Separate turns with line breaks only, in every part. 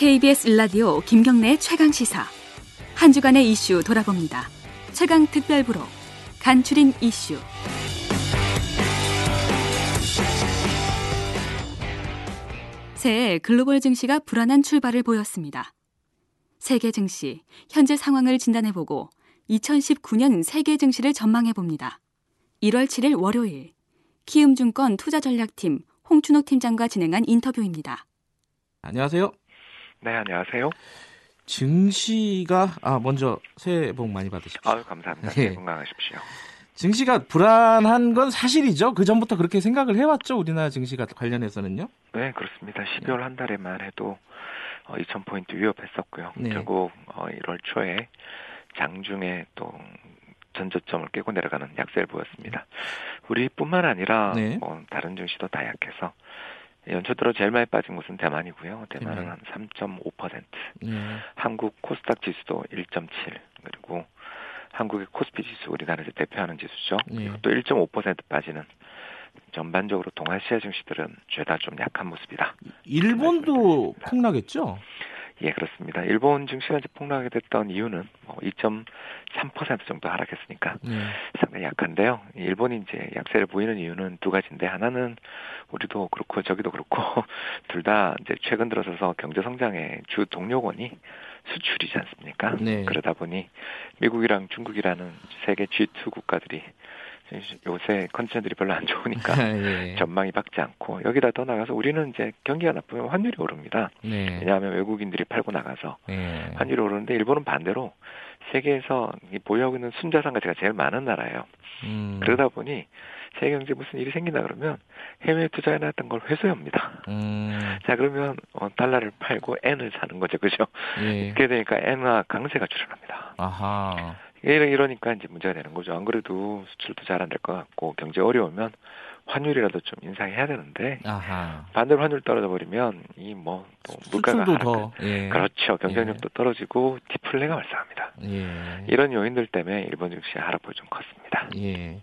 KBS 일라디오 김경래 최강 시사. 한 주간의 이슈 돌아봅니다. 최강 특별부로 간추린 이슈. 새해 글로벌 증시가 불안한 출발을 보였습니다. 세계 증시 현재 상황을 진단해보고 2019년 세계 증시를 전망해봅니다. 1월 7일 월요일 키움증권 투자전략팀 홍춘옥 팀장과 진행한 인터뷰입니다.
안녕하세요.
네, 안녕하세요.
증시가 아 먼저 새해 복 많이 받으십시오.
아유, 감사합니다. 네. 건강하십시오.
증시가 불안한 건 사실이죠. 그 전부터 그렇게 생각을 해왔죠. 우리나라 증시가 관련해서는요.
네, 그렇습니다. 12월 한 달에만 해도 2,000 포인트 어, 위협했었고요. 네. 결국 1월 어, 초에 장중에 또 전저점을 깨고 내려가는 약세를 보였습니다. 우리뿐만 아니라 네. 뭐 다른 증시도 다 약해서 연초 들어 제일 많이 빠진 곳은 대만이고요. 대만은 네. 한 3.5%. 네. 한국 코스닥 지수도 1.7 그리고 한국의 코스피 지수 우리나라에서 대표하는 지수죠. 네. 또1.5% 빠지는 전반적으로 동아시아 증시들은 죄다 좀 약한 모습이다.
일본도 폭락했죠?
예, 그렇습니다. 일본 증시가 이제 폭락하게 됐던 이유는 뭐 2.3% 정도 하락했으니까 네. 상당히 약한데요. 일본이 이제 약세를 보이는 이유는 두 가지인데 하나는 우리도 그렇고 저기도 그렇고 둘 다 이제 최근 들어서서 경제 성장의 주 동력원이 수출이지 않습니까? 네. 그러다 보니 미국이랑 중국이라는 세계 G2 국가들이 요새 컨디션들이 별로 안 좋으니까 예. 전망이 밝지 않고 여기다 더 나가서 우리는 이제 경기가 나쁘면 환율이 오릅니다. 네. 왜냐하면 외국인들이 팔고 나가서 네. 환율이 오르는데 일본은 반대로 세계에서 보유하고 있는 순자산 가치가 제일 많은 나라예요. 음. 그러다 보니 세계 경제 무슨 일이 생긴다 그러면 해외 투자해 놨던 걸 회수합니다. 음. 자 그러면 어, 달러를 팔고 엔을 사는 거죠, 그죠? 예. 그렇게 되니까 엔화 강세가 출현합니다. 아하. 이러니까 이제 문제가 되는 거죠. 안 그래도 수출도 잘 안 될 것 같고 경제 어려우면 환율이라도 좀 인상해야 되는데 아하. 반대로 환율 떨어져 버리면 이뭐 물가가 더 예. 그렇죠 경쟁력도 예. 떨어지고 디플레가 발생합니다. 예. 이런 요인들 때문에 일본 증시 하락폭이 좀 컸습니다. 예.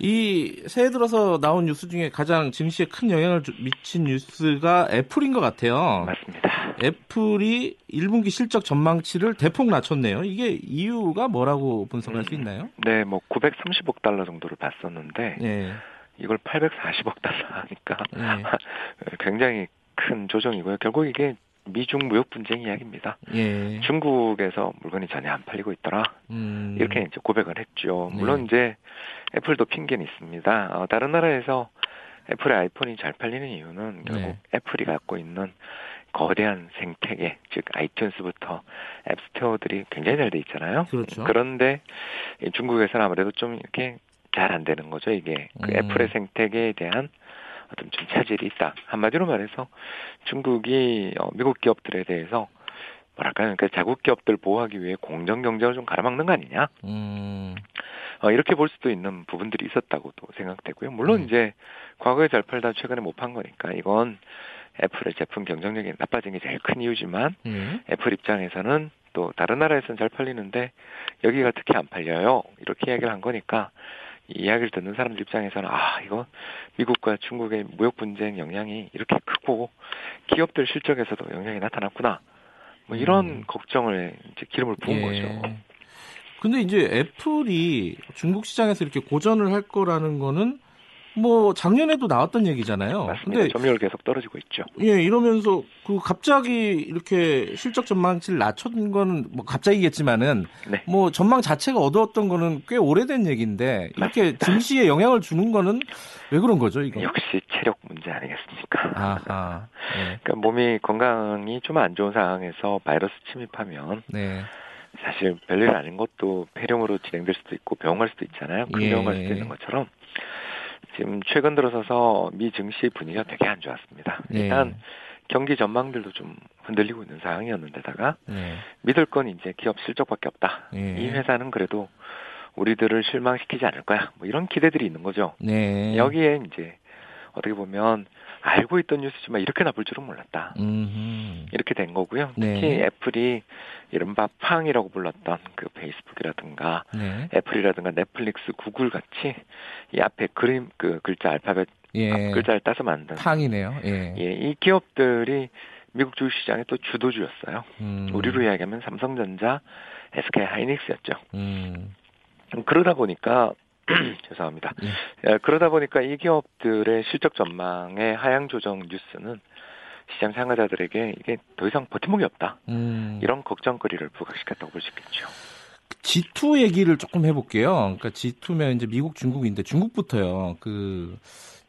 이 새해 들어서 나온 뉴스 중에 가장 증시에 큰 영향을 미친 뉴스가 애플인 것 같아요.
맞습니다.
애플이 1분기 실적 전망치를 대폭 낮췄네요. 이게 이유가 뭐라고 분석할 음, 수 있나요?
네, 뭐 930억 달러 정도를 봤었는데 네. 이걸 840억 달러 하니까 네. 굉장히 큰 조정이고요. 결국 이게 미중 무역 분쟁 이야기입니다. 예. 중국에서 물건이 전혀 안 팔리고 있더라. 음. 이렇게 이제 고백을 했죠. 물론 네. 이제 애플도 핑계는 있습니다. 어, 다른 나라에서 애플의 아이폰이 잘 팔리는 이유는 결국 네. 애플이 갖고 있는 거대한 생태계, 즉 아이튠스부터 앱스토어들이 굉장히 잘 돼 있잖아요. 그렇죠. 그런데 중국에서는 아무래도 좀 이렇게 잘 안 되는 거죠. 이게 그 음. 애플의 생태계에 대한 어떤 좀 차질이 있다. 한마디로 말해서 중국이 어, 미국 기업들에 대해서 뭐랄까요, 그러니까 자국 기업들 보호하기 위해 공정 경쟁을 좀 가로막는 거 아니냐. 음. 어, 이렇게 볼 수도 있는 부분들이 있었다고도 생각되고요. 물론 음. 이제 과거에 잘 팔다 최근에 못 판 거니까 이건 애플의 제품 경쟁력이 나빠진 게 제일 큰 이유지만 음. 애플 입장에서는 또 다른 나라에서는 잘 팔리는데 여기가 특히 안 팔려요. 이렇게 이야기를 한 거니까 이 이야기를 듣는 사람들 입장에서는 아 이거 미국과 중국의 무역 분쟁 영향이 이렇게 크고 기업들 실적에서도 영향이 나타났구나 뭐 이런 음. 걱정을 이제 기름을 부은 예. 거죠.
근데 이제 애플이 중국 시장에서 이렇게 고전을 할 거라는 거는 뭐 작년에도 나왔던 얘기잖아요.
맞습니다. 근데 점유율 계속 떨어지고 있죠.
예, 이러면서 그 갑자기 이렇게 실적 전망치를 낮춘 거는 뭐 갑자기겠지만은 네. 뭐 전망 자체가 어두웠던 거는 꽤 오래된 얘기인데 이렇게 맞습니다. 증시에 영향을 주는 거는 왜 그런 거죠, 이거?
역시 체력 문제 아니겠습니까? 아하. 네. 그러니까 몸이 건강이 좀 안 좋은 상황에서 바이러스 침입하면 네. 사실 별일 아닌 것도 폐렴으로 진행될 수도 있고 병원 갈 수도 있잖아요. 큰병원 예. 갈 수도 있는 것처럼 지금 최근 들어서서 미 증시 분위기가 되게 안 좋았습니다. 네. 일단 경기 전망들도 좀 흔들리고 있는 상황이었는데다가 네. 믿을 건 이제 기업 실적밖에 없다. 네. 이 회사는 그래도 우리들을 실망시키지 않을 거야. 뭐 이런 기대들이 있는 거죠. 네. 여기에 이제 어떻게 보면 알고 있던 뉴스지만 이렇게 나쁠 줄은 몰랐다. 음흠. 이렇게 된 거고요. 특히 네. 애플이 이른바 팡이라고 불렀던 그 페이스북이라든가 네. 애플이라든가 넷플릭스, 구글 같이 이 앞에 그림 그 글자 알파벳 예. 앞 글자를 따서 만든
팡이네요. 예.
예, 이 기업들이 미국 주식 시장의 또 주도주였어요. 음. 우리로 이야기하면 삼성전자, SK 하이닉스였죠. 음. 그러다 보니까 죄송합니다. 예. 그러다 보니까 이 기업들의 실적 전망의 하향 조정 뉴스는 시장 참가자들에게 이게 더 이상 버팀목이 없다. 음. 이런 걱정거리를 부각시켰다고 볼 수 있겠죠.
G2 얘기를 조금 해볼게요. 그러니까 G2면 이제 미국, 중국인데 중국부터요. 그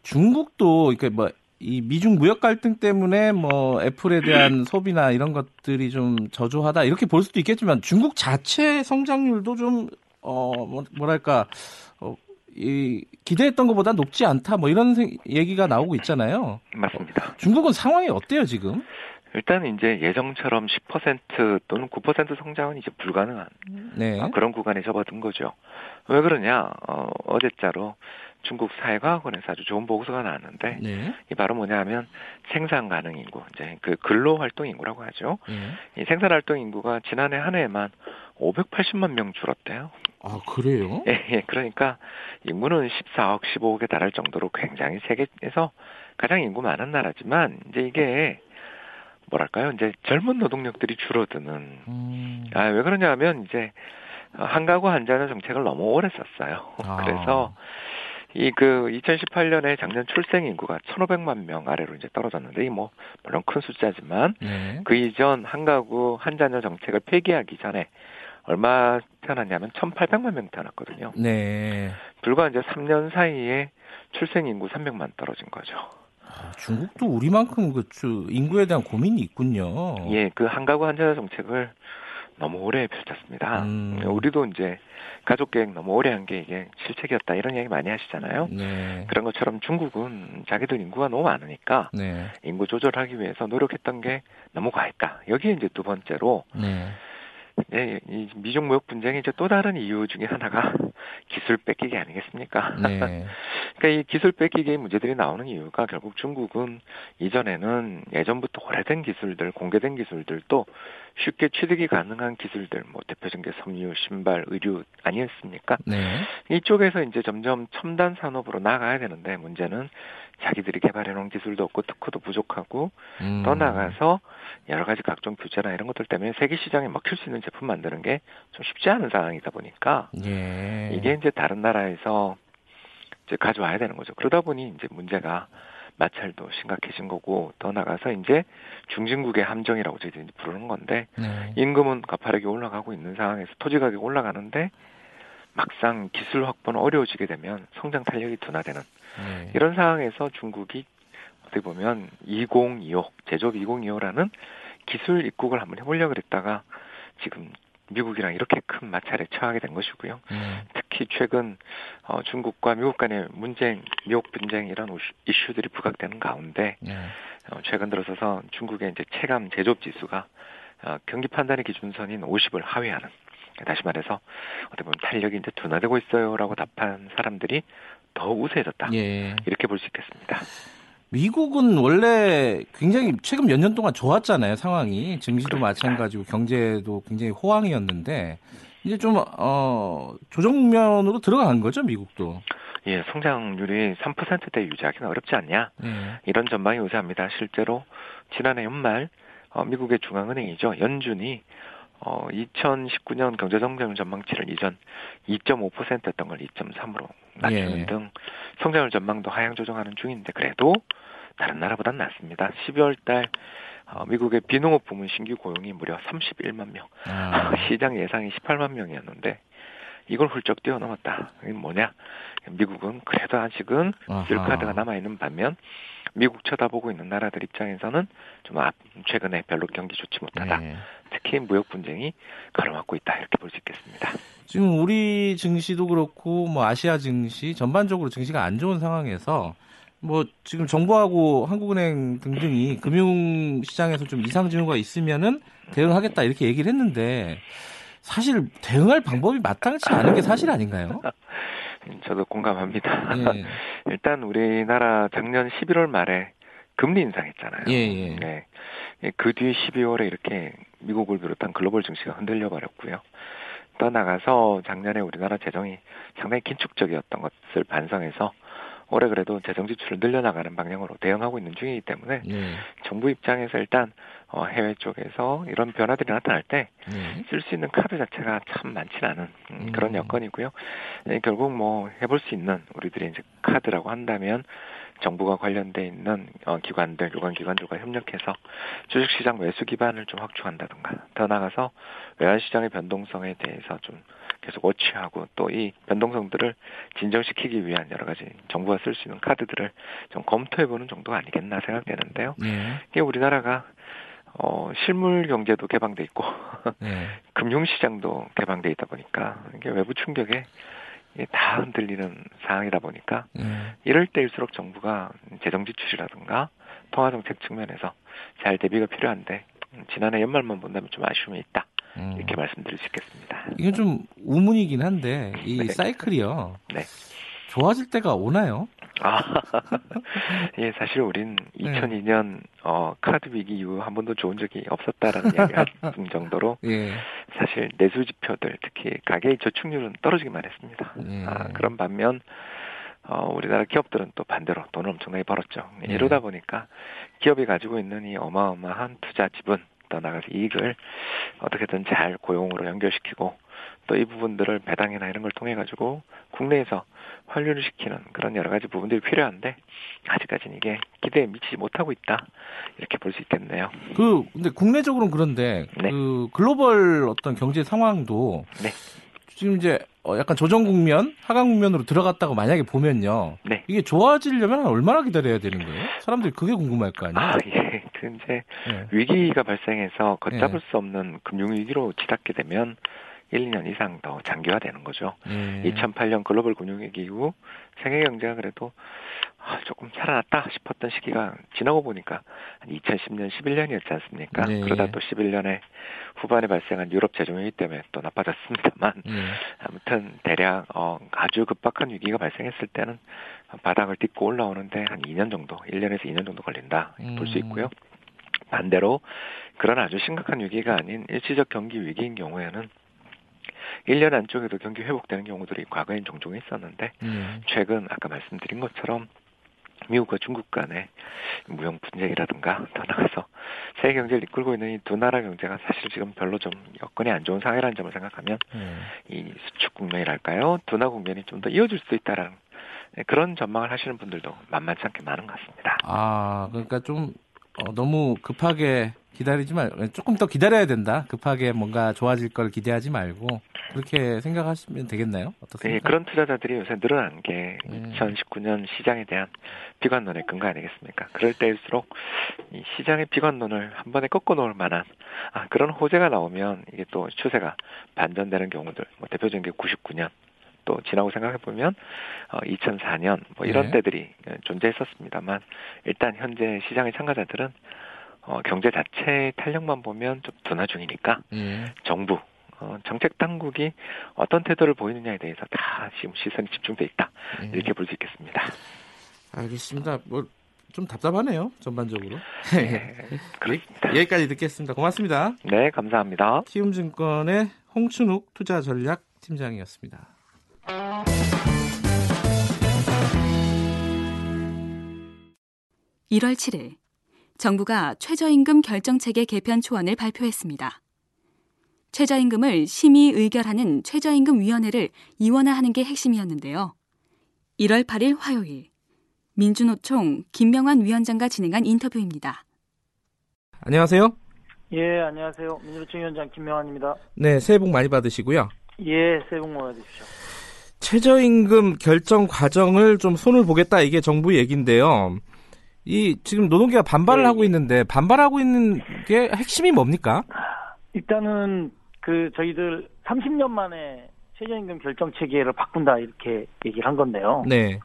중국도 그러니까 뭐 이 미중 무역 갈등 때문에 뭐 애플에 대한 소비나 이런 것들이 좀 저조하다 이렇게 볼 수도 있겠지만 중국 자체 성장률도 좀 어 뭐, 뭐랄까 어, 이 기대했던 것보다 높지 않다 뭐 이런 얘기가 나오고 있잖아요.
맞습니다.
중국은 상황이 어때요 지금?
일단 이제 예정처럼 10% 또는 9% 성장은 이제 불가능한 네. 어, 그런 구간에 접어든 거죠. 왜 그러냐? 어, 어제자로 중국 사회과학원에서 아주 좋은 보고서가 나왔는데 네. 이 바로 뭐냐하면 생산 가능 인구 이제 그 근로 활동 인구라고 하죠. 네. 이 생산 활동 인구가 지난해 한 해에만 580만 명 줄었대요.
아 그래요?
예, 예. 그러니까 인구는 14억, 15억에 달할 정도로 굉장히 세계에서 가장 인구 많은 나라지만 이제 이게 뭐랄까요? 이제 젊은 노동력들이 줄어드는. 음. 아, 왜 그러냐면 이제 한 가구 한 자녀 정책을 너무 오래 썼어요. 아. 그래서 이 그 2018년에 작년 출생 인구가 1,500만 명 아래로 이제 떨어졌는데 이 뭐 물론 큰 숫자지만 네. 그 이전 한 가구 한 자녀 정책을 폐기하기 전에 얼마 태어났냐면 1,800만 명 태어났거든요. 네. 불과 이제 3년 사이에 출생 인구 300만 떨어진 거죠.
아, 중국도 우리만큼 그 인구에 대한 고민이 있군요.
예, 그 한가구 한자녀 정책을 너무 오래 펼쳤습니다. 음. 우리도 이제 가족 계획 너무 오래 한 게 이게 실책이었다 이런 얘기 많이 하시잖아요. 네. 그런 것처럼 중국은 자기들 인구가 너무 많으니까 네. 인구 조절하기 위해서 노력했던 게 너무 과했다. 여기에 이제 두 번째로 네. 네, 이 미중 무역 분쟁의 이제 또 다른 이유 중에 하나가 기술 뺏기기 아니겠습니까? 네. 그러니까 이 기술 뺏기기의 문제들이 나오는 이유가 결국 중국은 이전에는 예전부터 오래된 기술들, 공개된 기술들도 쉽게 취득이 가능한 기술들, 뭐 대표적인 게 섬유, 신발, 의류 아니었습니까? 네. 이쪽에서 이제 점점 첨단 산업으로 나가야 되는데 문제는 자기들이 개발해놓은 기술도 없고 특허도 부족하고 음. 더 나가서 여러 가지 각종 규제나 이런 것들 때문에 세계 시장에 먹힐 수 있는 제품 만드는 게 좀 쉽지 않은 상황이다 보니까 예. 이게 이제 다른 나라에서 이제 가져와야 되는 거죠. 그러다 보니 이제 문제가 마찰도 심각해진 거고 더 나가서 이제 중진국의 함정이라고 저희들이 부르는 건데 네. 임금은 가파르게 올라가고 있는 상황에서 토지 가격이 올라가는데 막상 기술 확보는 어려워지게 되면 성장 탄력이 둔화되는 네. 이런 상황에서 중국이 어떻게 보면 2025 제조업 2025라는 기술 입국을 한번 해보려고 그랬다가 지금 미국이랑 이렇게 큰 마찰에 처하게 된 것이고요. 네. 특히 최근 어, 중국과 미국 간의 문쟁, 미국 분쟁 이런 이슈들이 부각되는 가운데 네. 어, 최근 들어서서 중국의 이제 체감 제조업 지수가 어, 경기 판단의 기준선인 50을 하회하는 다시 말해서 어떻게 보면 탄력이 이제 둔화되고 있어요라고 답한 사람들이 더 우세해졌다. 예. 이렇게 볼 수 있겠습니다.
미국은 원래 굉장히 최근 몇 년 동안 좋았잖아요 상황이 증시도 그렇습니다. 마찬가지고 경제도 굉장히 호황이었는데 이제 좀 어, 조정 국면으로 들어간 거죠 미국도.
예, 성장률이 3%대 유지하기는 어렵지 않냐 예. 이런 전망이 우세합니다. 실제로 지난해 연말 어, 미국의 중앙은행이죠 연준이 어, 2019년 경제성장률 전망치를 이전 2.5%였던 걸 2.3으로 낮추는 예. 등 성장률 전망도 하향 조정하는 중인데 그래도 다른 나라보단 낫습니다. 12월 달 어, 미국의 비농업 부문 신규 고용이 무려 31만 명. 아. 시장 예상이 18만 명이었는데 이걸 훌쩍 뛰어넘었다. 이게 뭐냐? 미국은 그래도 아직은 쓸카드가 남아 있는 반면 미국 쳐다보고 있는 나라들 입장에서는 좀 앞, 최근에 별로 경기 좋지 못하다. 네. 특히 무역 분쟁이 가로막고 있다 이렇게 볼 수 있겠습니다.
지금 우리 증시도 그렇고 뭐 아시아 증시 전반적으로 증시가 안 좋은 상황에서 뭐 지금 정부하고 한국은행 등등이 금융 시장에서 좀 이상 징후가 있으면은 대응하겠다 이렇게 얘기를 했는데 사실 대응할 방법이 마땅치 않은 게 사실 아닌가요?
저도 공감합니다. 예. 일단 우리나라 작년 11월 말에 금리 인상했잖아요. 예, 예. 네. 그 뒤 12월에 이렇게 미국을 비롯한 글로벌 증시가 흔들려 버렸고요. 떠나가서 작년에 우리나라 재정이 상당히 긴축적이었던 것을 반성해서 올해 그래도 재정 지출을 늘려나가는 방향으로 대응하고 있는 중이기 때문에 네. 정부 입장에서 일단 어, 해외 쪽에서 이런 변화들이 나타날 때 쓸수 네. 있는 카드 자체가 참 많지는 않은 음, 그런 여건이고요. 네, 결국 뭐 해볼 수 있는 우리들이 이제 카드라고 한다면 정부가 관련돼 있는 어, 기관들, 유관 기관들과 협력해서 주식시장 매수 기반을 좀 확충한다든가 더 나아가서 외환시장의 변동성에 대해서 좀 계속 워치하고 또 이 변동성들을 진정시키기 위한 여러 가지 정부가 쓸 수 있는 카드들을 좀 검토해보는 정도가 아니겠나 생각되는데요. 네. 이게 우리나라가 어, 실물 경제도 개방돼 있고 네. 금융 시장도 개방돼 있다 보니까 이게 외부 충격에 다 흔들리는 상황이다 보니까 네. 이럴 때일수록 정부가 재정 지출이라든가 통화 정책 측면에서 잘 대비가 필요한데 지난해 연말만 본다면 좀 아쉬움이 있다. 음. 이렇게 말씀드릴 수 있겠습니다.
이게 좀 우문이긴 한데 이 네. 사이클이요. 네. 좋아질 때가 오나요? 아,
예, 사실 우린 2002년 어, 카드 위기 이후 한 번도 좋은 적이 없었다라는 이야기가 할 정도로 예. 사실 내수 지표들 특히 가계의 저축률은 떨어지기만 했습니다. 예. 아, 그런 반면 어, 우리나라 기업들은 또 반대로 돈을 엄청나게 벌었죠. 예. 이러다 보니까 기업이 가지고 있는 이 어마어마한 투자 지분 더 나가서 이익을 어떻게든 잘 고용으로 연결시키고 또 이 부분들을 배당이나 이런 걸 통해 가지고 국내에서 환류를 시키는 그런 여러 가지 부분들이 필요한데 아직까지는 이게 기대에 미치지 못하고 있다 이렇게 볼 수 있겠네요.
그 근데 국내적으로는 그런데 네. 그 글로벌 어떤 경제 상황도 네. 지금 이제 어, 약간 조정 국면, 하강 국면으로 들어갔다고 만약에 보면요. 네. 이게 좋아지려면 얼마나 기다려야 되는 거예요? 사람들이 그게 궁금할 거 아니에요?
아, 예. 그 이제 네. 위기가 발생해서 걷잡을 네. 수 없는 금융 위기로 치닫게 되면 1, 2년 이상 더 장기화되는 거죠. 네. 2008년 글로벌 금융위기 이후 세계 경제가 그래도 아, 조금 살아났다 싶었던 시기가 지나고 보니까 한 2010년, 11년이었지 않습니까? 네. 그러다 또 11년에 후반에 발생한 유럽 재정위기 때문에 또 나빠졌습니다만 네. 아무튼 대략 어, 아주 급박한 위기가 발생했을 때는 바닥을 딛고 올라오는데 한 2년 정도, 1년에서 2년 정도 걸린다 음. 볼수 있고요. 반대로 그런 아주 심각한 위기가 아닌 일시적 경기 위기인 경우에는 1년 안쪽에도 경기 회복되는 경우들이 과거엔 종종 있었는데 음. 최근 아까 말씀드린 것처럼 미국과 중국 간의 무역 분쟁이라든가 더 나가서 세계 경제를 이끌고 있는 이 두 나라 경제가 사실 지금 별로 좀 여건이 안 좋은 상황이라는 점을 생각하면 음. 이 수축 국면이랄까요 둔화 국면이 좀 더 이어질 수 있다라는 그런 전망을 하시는 분들도 만만치 않게 많은 것 같습니다.
아 그러니까 좀 어, 너무 급하게 기다리지 말, 조금 더 기다려야 된다. 급하게 뭔가 좋아질 걸 기대하지 말고 그렇게 생각하시면 되겠나요? 어떻습니까?
네, 그런 투자자들이 요새 늘어난 게 네. 2019년 시장에 대한 비관론의 근거 아니겠습니까? 그럴 때일수록 이 시장의 비관론을 한 번에 꺾어 놓을 만한 아, 그런 호재가 나오면 이게 또 추세가 반전되는 경우들, 뭐 대표적인 게 99년 또 지나고 생각해 보면 어 2004년 뭐 이런 네. 때들이 존재했었습니다만 일단 현재 시장의 참가자들은 어, 경제 자체의 탄력만 보면 좀 둔화 중이니까 예. 정부 어, 정책 당국이 어떤 태도를 보이느냐에 대해서 다 지금 시선이 집중돼 있다 예. 이렇게 볼 수 있겠습니다.
알겠습니다. 뭐 좀 답답하네요 전반적으로. 네, 그렇습니다. 여기까지 듣겠습니다. 고맙습니다.
네, 감사합니다.
키움증권의 홍춘욱 투자전략 팀장이었습니다.
1월 7일 정부가 최저임금 결정체계 개편 초안을 발표했습니다. 최저임금을 심의 의결하는 최저임금위원회를 이원화하는 게 핵심이었는데요. 1월 8일 화요일 민주노총 김명환 위원장과 진행한 인터뷰입니다.
안녕하세요.
예, 안녕하세요. 민주노총 위원장 김명환입니다.
네, 새해 복 많이 받으시고요.
예, 새해 복 많이 받으십시오.
최저임금 결정 과정을 좀 손을 보겠다 이게 정부 얘기인데요. 이 지금 노동계가 반발을 네. 하고 있는데 반발하고 있는 게 핵심이 뭡니까?
일단은 그 저희들 30년 만에 최저임금 결정 체계를 바꾼다 이렇게 얘기를 한 건데요. 네.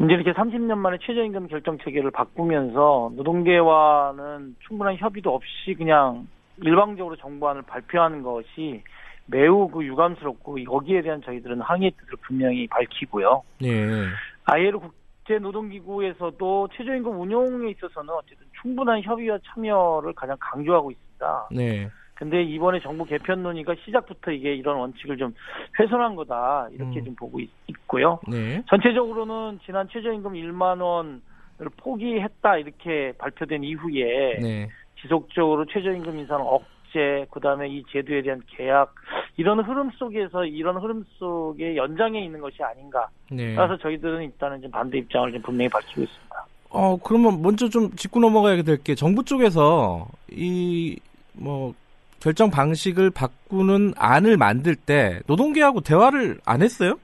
이제 이렇게 30년 만에 최저임금 결정 체계를 바꾸면서 노동계와는 충분한 협의도 없이 그냥 일방적으로 정부안을 발표하는 것이 매우 그 유감스럽고 여기에 대한 저희들은 항의 뜻을 분명히 밝히고요. 네. ILO 국 제노동기구에서도 최저임금 운용에 있어서는 어쨌든 충분한 협의와 참여를 가장 강조하고 있습니다. 네. 근데 이번에 정부 개편 논의가 시작부터 이게 이런 원칙을 좀 훼손한 거다 이렇게 음. 좀 보고 있, 고요 네. 전체적으로는 지난 최저임금 1만 원을 포기했다 이렇게 발표된 이후에 네. 지속적으로 최저임금 인상 억 제 그다음에 이 제도에 대한 계약 이런 흐름 속에서 이런 흐름 속에 연장해 있는 것이 아닌가. 네. 그래서 저희들은 일단은 좀 반대 입장을 좀 분명히 밝히고 있습니다.
어 그러면 먼저 좀 짚고 넘어가야 될 게 정부 쪽에서 이 뭐 결정 방식을 바꾸는 안을 만들 때 노동계하고 대화를 안 했어요?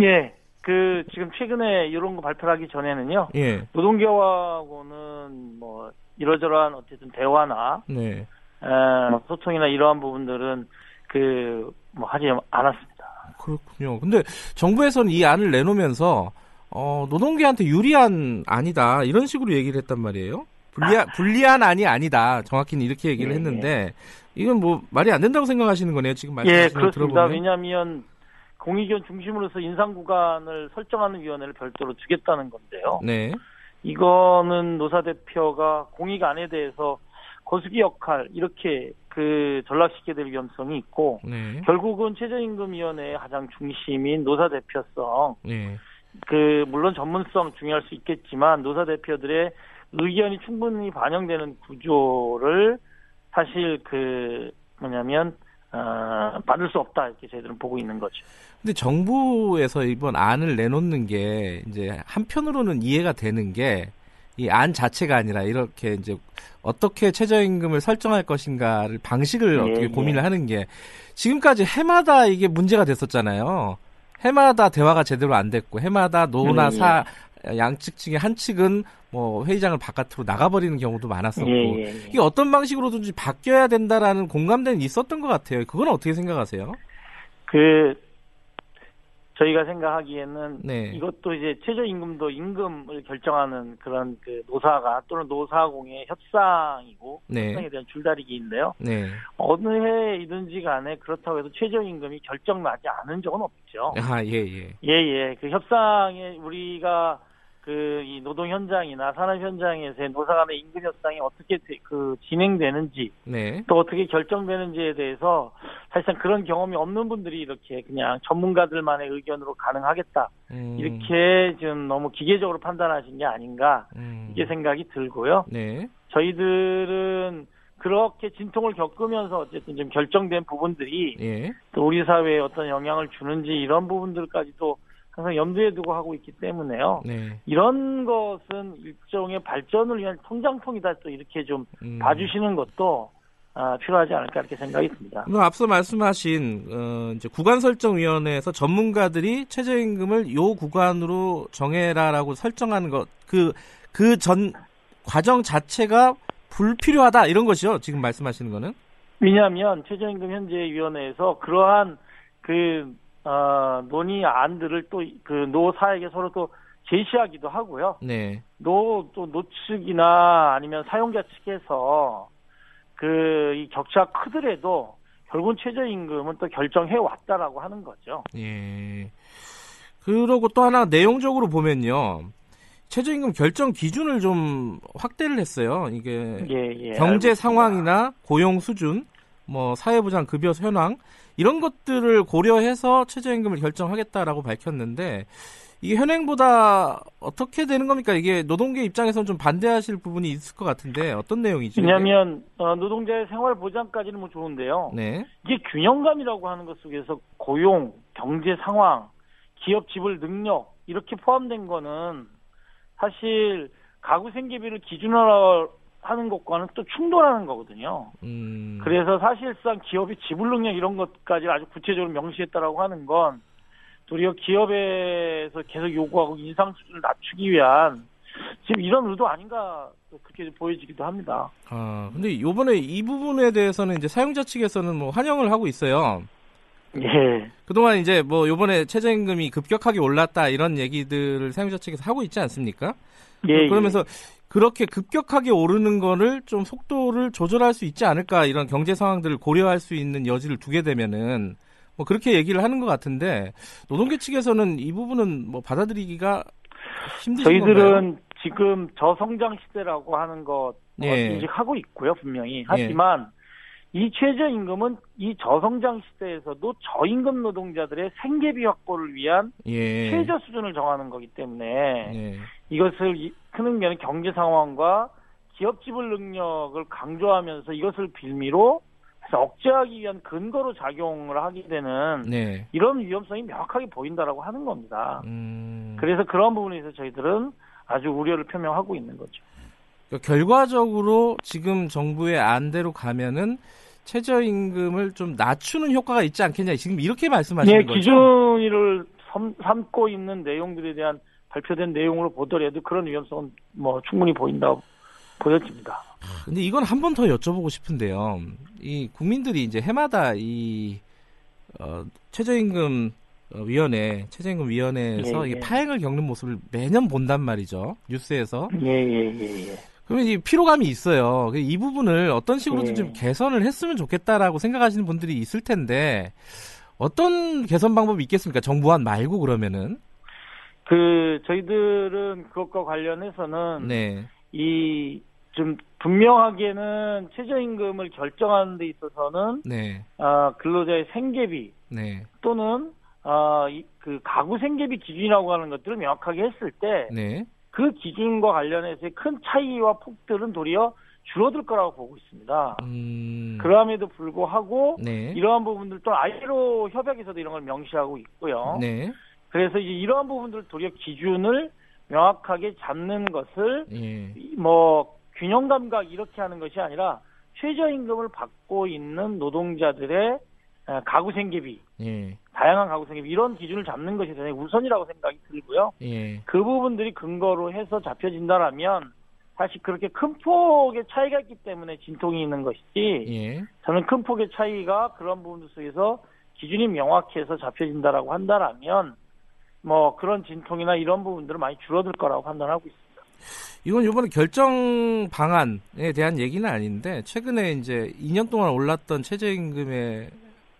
예. 그 지금 최근에 이런 거 발표하기 전에는요. 예. 노동계하고는 뭐 이러저러한 어쨌든 대화나 네. 에, 소통이나 이러한 부분들은 그 뭐 하지 않았습니다.
그렇군요. 근데 정부에서는 이 안을 내놓으면서 어, 노동계한테 유리한 안이다 이런 식으로 얘기를 했단 말이에요. 불리한, 불리한 안이 아니다. 정확히는 이렇게 얘기를 예, 했는데 예. 이건 뭐 말이 안 된다고 생각하시는 거네요. 지금 말씀하시는 예,
그렇습니다. 왜냐하면 공익위원 중심으로서 인상 구간을 설정하는 위원회를 별도로 주겠다는 건데요. 네. 이거는 노사 대표가 공익 안에 대해서 거수기 역할 이렇게 그 전락시키게 될 위험성이 있고 네. 결국은 최저임금위원회의 가장 중심인 노사 대표성 네. 그 물론 전문성 중요할 수 있겠지만 노사 대표들의 의견이 충분히 반영되는 구조를 사실 그 뭐냐면 어, 받을 수 없다 이렇게 저희들은 보고 있는 거죠.
근데 정부에서 이번 안을 내놓는 게 이제 한편으로는 이해가 되는 게 이 안 자체가 아니라 이렇게 이제 어떻게 최저임금을 설정할 것인가를 방식을 예, 어떻게 예. 고민을 하는 게 지금까지 해마다 이게 문제가 됐었잖아요. 해마다 대화가 제대로 안 됐고 해마다 노나 예, 예. 사 양측 중에 한 측은 뭐 회의장을 바깥으로 나가버리는 경우도 많았었고 예. 이게 어떤 방식으로든지 바뀌어야 된다라는 공감대는 있었던 것 같아요. 그건 어떻게 생각하세요?
그 저희가 생각하기에는 네. 이것도 이제 최저임금도 임금을 결정하는 그런 그 노사가 또는 노사공의 협상이고 네. 협상에 대한 줄다리기인데요. 네. 어느 해이든지 간에 그렇다고 해서 최저임금이 결정나지 않은 적은 없죠.
아, 예, 예.
예, 예. 그 협상에 우리가 그 이 노동 현장이나 산업 현장에서의 노사 간의 임금 협상이 어떻게 그 진행되는지 네. 또 어떻게 결정되는지에 대해서 사실상 그런 경험이 없는 분들이 이렇게 그냥 전문가들만의 의견으로 가능하겠다 음. 이렇게 좀 너무 기계적으로 판단하신 게 아닌가 음. 이게 생각이 들고요. 네. 저희들은 그렇게 진통을 겪으면서 어쨌든 좀 결정된 부분들이 예. 또 우리 사회에 어떤 영향을 주는지 이런 부분들까지도 항상 염두에 두고 하고 있기 때문에요. 네. 이런 것은 일종의 발전을 위한 통장통이다 또 이렇게 좀 음. 봐주시는 것도 아, 필요하지 않을까 이렇게 생각이 듭니다.
앞서 말씀하신 어, 이제 구간 설정 위원회에서 전문가들이 최저임금을 요 구간으로 정해라라고 설정하는 것, 그 그 전 과정 자체가 불필요하다 이런 것이죠. 지금 말씀하시는 거는?
왜냐하면 최저임금 현재 위원회에서 그러한 그 어, 논의 안들을 또 그 노사에게 서로 또 제시하기도 하고요. 네. 노, 또 노측이나 아니면 사용자 측에서 그 이 격차가 크더라도 결국은 최저임금은 또 결정해 왔다라고 하는 거죠. 예.
그러고 또 하나 내용적으로 보면요. 최저임금 결정 기준을 좀 확대를 했어요. 이게 예, 예, 경제 알겠습니다. 상황이나 고용 수준, 뭐 사회보장 급여 현황 이런 것들을 고려해서 최저임금을 결정하겠다라고 밝혔는데 이게 현행보다 어떻게 되는 겁니까? 이게 노동계 입장에서는 좀 반대하실 부분이 있을 것 같은데 어떤 내용이죠?
왜냐하면 어, 노동자의 생활 보장까지는 뭐 좋은데요. 네. 이게 균형감이라고 하는 것 속에서 고용, 경제 상황, 기업 지불 능력 이렇게 포함된 거는 사실 가구 생계비를 기준으로 하는 것과는 또 충돌하는 거거든요. 음. 그래서 사실상 기업의 지불 능력 이런 것까지 아주 구체적으로 명시했다라고 하는 건 도리어 기업에서 계속 요구하고 인상 수준을 낮추기 위한 지금 이런 의도 아닌가 그렇게 보여지기도 합니다.
아 근데 요번에 이 부분에 대해서는 이제 사용자 측에서는 뭐 환영을 하고 있어요. 예. 그동안 이제 뭐 요번에 최저임금이 급격하게 올랐다 이런 얘기들을 사용자 측에서 하고 있지 않습니까? 예. 그러면서 예. 그렇게 급격하게 오르는 거를 좀 속도를 조절할 수 있지 않을까 이런 경제 상황들을 고려할 수 있는 여지를 두게 되면은 뭐 그렇게 얘기를 하는 것 같은데 노동계 측에서는 이 부분은 뭐 받아들이기가 힘드신
저희들은
건가요?
지금 저성장 시대라고 하는 것 예. 인식하고 있고요 분명히 하지만 예. 이 최저임금은 이 저성장 시대에서도 저임금 노동자들의 생계비 확보를 위한 예. 최저 수준을 정하는 거기 때문에 예. 이것을 큰 의미는 경제 상황과 기업 지불 능력을 강조하면서 이것을 빌미로 억제하기 위한 근거로 작용을 하게 되는 네. 이런 위험성이 명확하게 보인다라고 하는 겁니다. 음... 그래서 그런 부분에서 저희들은 아주 우려를 표명하고 있는 거죠.
그러니까 결과적으로 지금 정부의 안대로 가면은 최저임금을 좀 낮추는 효과가 있지 않겠냐 지금 이렇게 말씀하시는 네, 거죠?
기준을 삼고 있는 내용들에 대한 발표된 내용으로 보더라도 그런 위험성은 뭐 충분히 보인다 보여집니다.
근데 이건 한 번 더 여쭤보고 싶은데요. 이 국민들이 이제 해마다 이 어, 최저임금 어, 위원회, 최저임금 위원회에서 예, 예. 파행을 겪는 모습을 매년 본단 말이죠. 뉴스에서.
예, 예, 예, 예.
그러면 이 피로감이 있어요. 이 부분을 어떤 식으로든 예. 좀 개선을 했으면 좋겠다라고 생각하시는 분들이 있을 텐데 어떤 개선 방법이 있겠습니까? 정부안 말고 그러면은
그 저희들은 그것과 관련해서는 네. 이좀 분명하게는 최저임금을 결정하는 데 있어서는 네. 어, 근로자의 생계비 네. 또는 어, 이, 그 가구 생계비 기준이라고 하는 것들을 명확하게 했을 때 네. 그 기준과 관련해서의 큰 차이와 폭들은 도리어 줄어들 거라고 보고 있습니다. 음... 그럼에도 불구하고 네. 이러한 부분들도 아이로 협약에서도 이런 걸 명시하고 있고요. 네. 그래서 이제 이러한 부분들 도리어 기준을 명확하게 잡는 것을 예. 뭐 균형 감각 이렇게 하는 것이 아니라 최저임금을 받고 있는 노동자들의 가구 생계비, 예. 다양한 가구 생계비 이런 기준을 잡는 것이 대단히 우선이라고 생각이 들고요. 예. 그 부분들이 근거로 해서 잡혀진다라면 사실 그렇게 큰 폭의 차이가 있기 때문에 진통이 있는 것이지 예. 저는 큰 폭의 차이가 그런 부분들 속에서 기준이 명확해서 잡혀진다라고 한다라면 뭐 그런 진통이나 이런 부분들은 많이 줄어들 거라고 판단하고 있습니다.
이건 이번에 결정 방안에 대한 얘기는 아닌데 최근에 이제 2년 동안 올랐던 최저임금의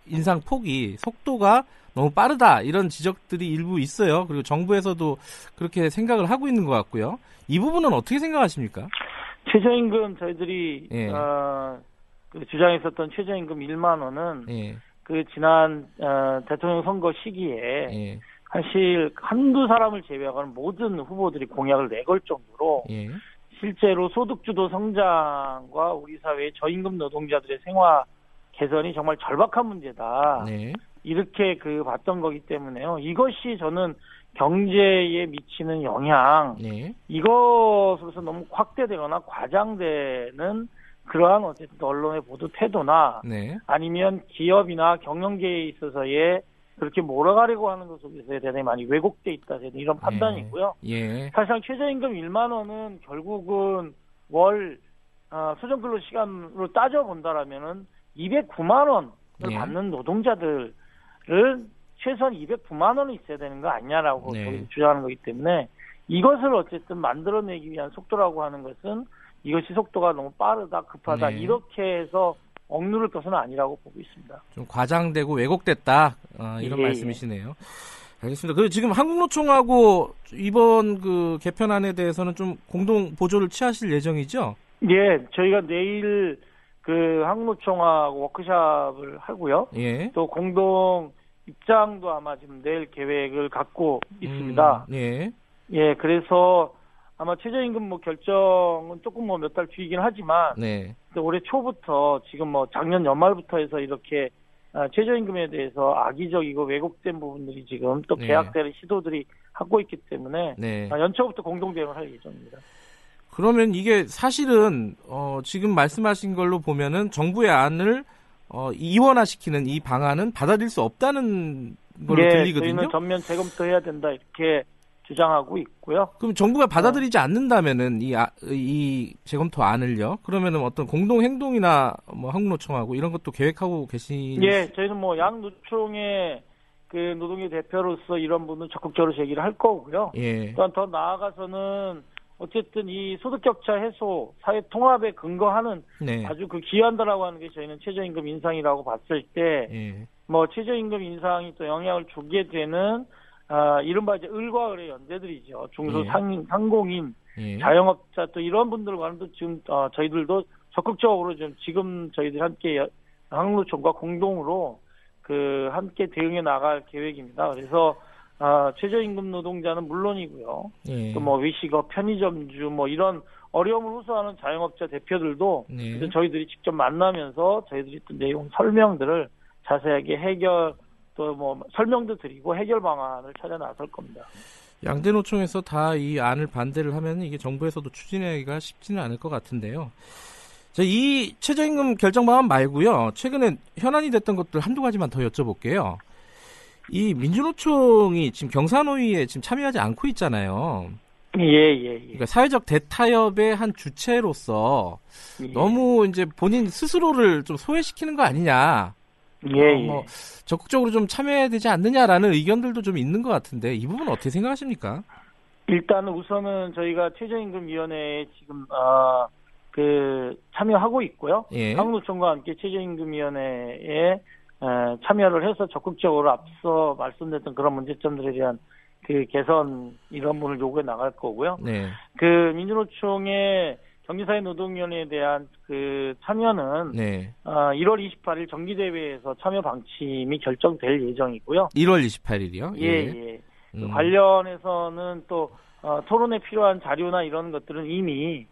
인상 폭이 속도가 너무 빠르다 이런 지적들이 일부 있어요. 그리고 정부에서도 그렇게 생각을 하고 있는 것 같고요. 이 부분은 어떻게 생각하십니까?
최저임금 저희들이 예. 어, 그 주장했었던 최저임금 1만 원은 예. 그 지난 어, 대통령 선거 시기에 예. 사실 한두 사람을 제외하고는 모든 후보들이 공약을 내걸 정도로 예. 실제로 소득주도 성장과 우리 사회의 저임금 노동자들의 생활 개선이 정말 절박한 문제다. 네. 이렇게 그 봤던 거기 때문에요. 이것이 저는 경제에 미치는 영향, 네. 이것으로서 너무 확대되거나 과장되는 그러한 어쨌든 언론의 보도 태도나 네. 아니면 기업이나 경영계에 있어서의 그렇게 몰아가려고 하는 것 속에서 대단히 많이 왜곡돼 있다. 이런 판단이고요. 예. 사실상 최저임금 1만 원은 결국은 월 어, 수정근로 시간으로 따져 본다라면은 209만 원을 예. 받는 노동자들을 최소한 209만 원이 있어야 되는 거 아니냐라고 네. 주장하는 거기 때문에 이것을 어쨌든 만들어내기 위한 속도라고 하는 것은 이것이 속도가 너무 빠르다, 급하다 네. 이렇게 해서 억누를 것은 아니라고 보고 있습니다.
좀 과장되고 왜곡됐다 어, 이런 예, 예. 말씀이시네요. 알겠습니다. 그리고 지금 한국노총하고 이번 그 개편안에 대해서는 좀 공동 보조를 취하실 예정이죠?
예, 저희가 내일 그 한국노총하고 워크샵을 하고요. 예. 또 공동 입장도 아마 지금 낼 계획을 갖고 있습니다. 음, 예. 예, 그래서 아마 최저임금 뭐 결정은 조금 뭐 몇 달 뒤이긴 하지만 네. 올해 초부터 지금 뭐 작년 연말부터 해서 이렇게 아, 최저임금에 대해서 악의적이고 왜곡된 부분들이 지금 또 네. 계약되는 시도들이 하고 있기 때문에 네. 아, 연초부터 공동 대응을 할 예정입니다.
그러면 이게 사실은 어, 지금 말씀하신 걸로 보면은 정부의 안을 어, 이원화시키는 이 방안은 받아들일 수 없다는 걸로 예, 들리거든요.
저희는 전면 재검토해야 된다 이렇게 주장하고 있고요.
그럼 정부가 받아들이지 어. 않는다면은 이, 아, 이 재검토 안을요? 그러면은 어떤 공동 행동이나 뭐 한국노총하고 이런 것도 계획하고 계신?
예, 저희는 뭐 양노총의 그 노동계 대표로서 이런 부분 적극적으로 제기를 할 거고요. 예. 또한 더 나아가서는 어쨌든 이 소득 격차 해소, 사회 통합에 근거하는 네. 아주 그 기한다라고 하는 게 저희는 최저임금 인상이라고 봤을 때, 예. 뭐 최저임금 인상이 또 영향을 주게 되는 아, 이른바 이제 을과 을의 연대들이죠. 중소상 예. 상공인, 예. 자영업자 또 이런 분들과는 또 지금 어, 저희들도 적극적으로 좀 지금 저희들 함께 한국노총과 공동으로 그 함께 대응해 나갈 계획입니다. 그래서 아, 최저임금 노동자는 물론이고요. 예. 또뭐 위식업, 편의점주 뭐 이런 어려움을 호소하는 자영업자 대표들도 네. 저희들이 직접 만나면서 저희들이 또 내용 설명들을 자세하게 해결 또 뭐 설명도 드리고 해결 방안을 찾아 나설 겁니다.
양대 노총에서 다 이 안을 반대를 하면 이게 정부에서도 추진하기가 쉽지는 않을 것 같은데요. 이 최저임금 결정 방안 말고요. 최근에 현안이 됐던 것들 한두 가지만 더 여쭤볼게요. 이 민주노총이 지금 경사노위에 지금 참여하지 않고 있잖아요.
예, 예, 예.
그러니까 사회적 대타협의 한 주체로서 예. 너무 이제 본인 스스로를 좀 소외시키는 거 아니냐.
예, 어, 뭐 예.
적극적으로 좀 참여해야 되지 않느냐라는 의견들도 좀 있는 것 같은데 이 부분 어떻게 생각하십니까?
일단은 우선은 저희가 최저임금위원회에 지금 아, 그 참여하고 있고요. 예. 한국노총과 함께 최저임금위원회에 참여를 해서 적극적으로 앞서 말씀드렸던 그런 문제점들에 대한 그 개선 이런 분을 요구해 나갈 거고요. 네. 그 민주노총의 경제사회 노동위원회에 대한 그 참여는 네. 어, 1월 28일 정기대회에서 참여 방침이 결정될 예정이고요.
1월 28일이요?
예, 예. 예. 음. 관련해서는 또 어, 토론에 필요한 자료나 이런 것들은 이미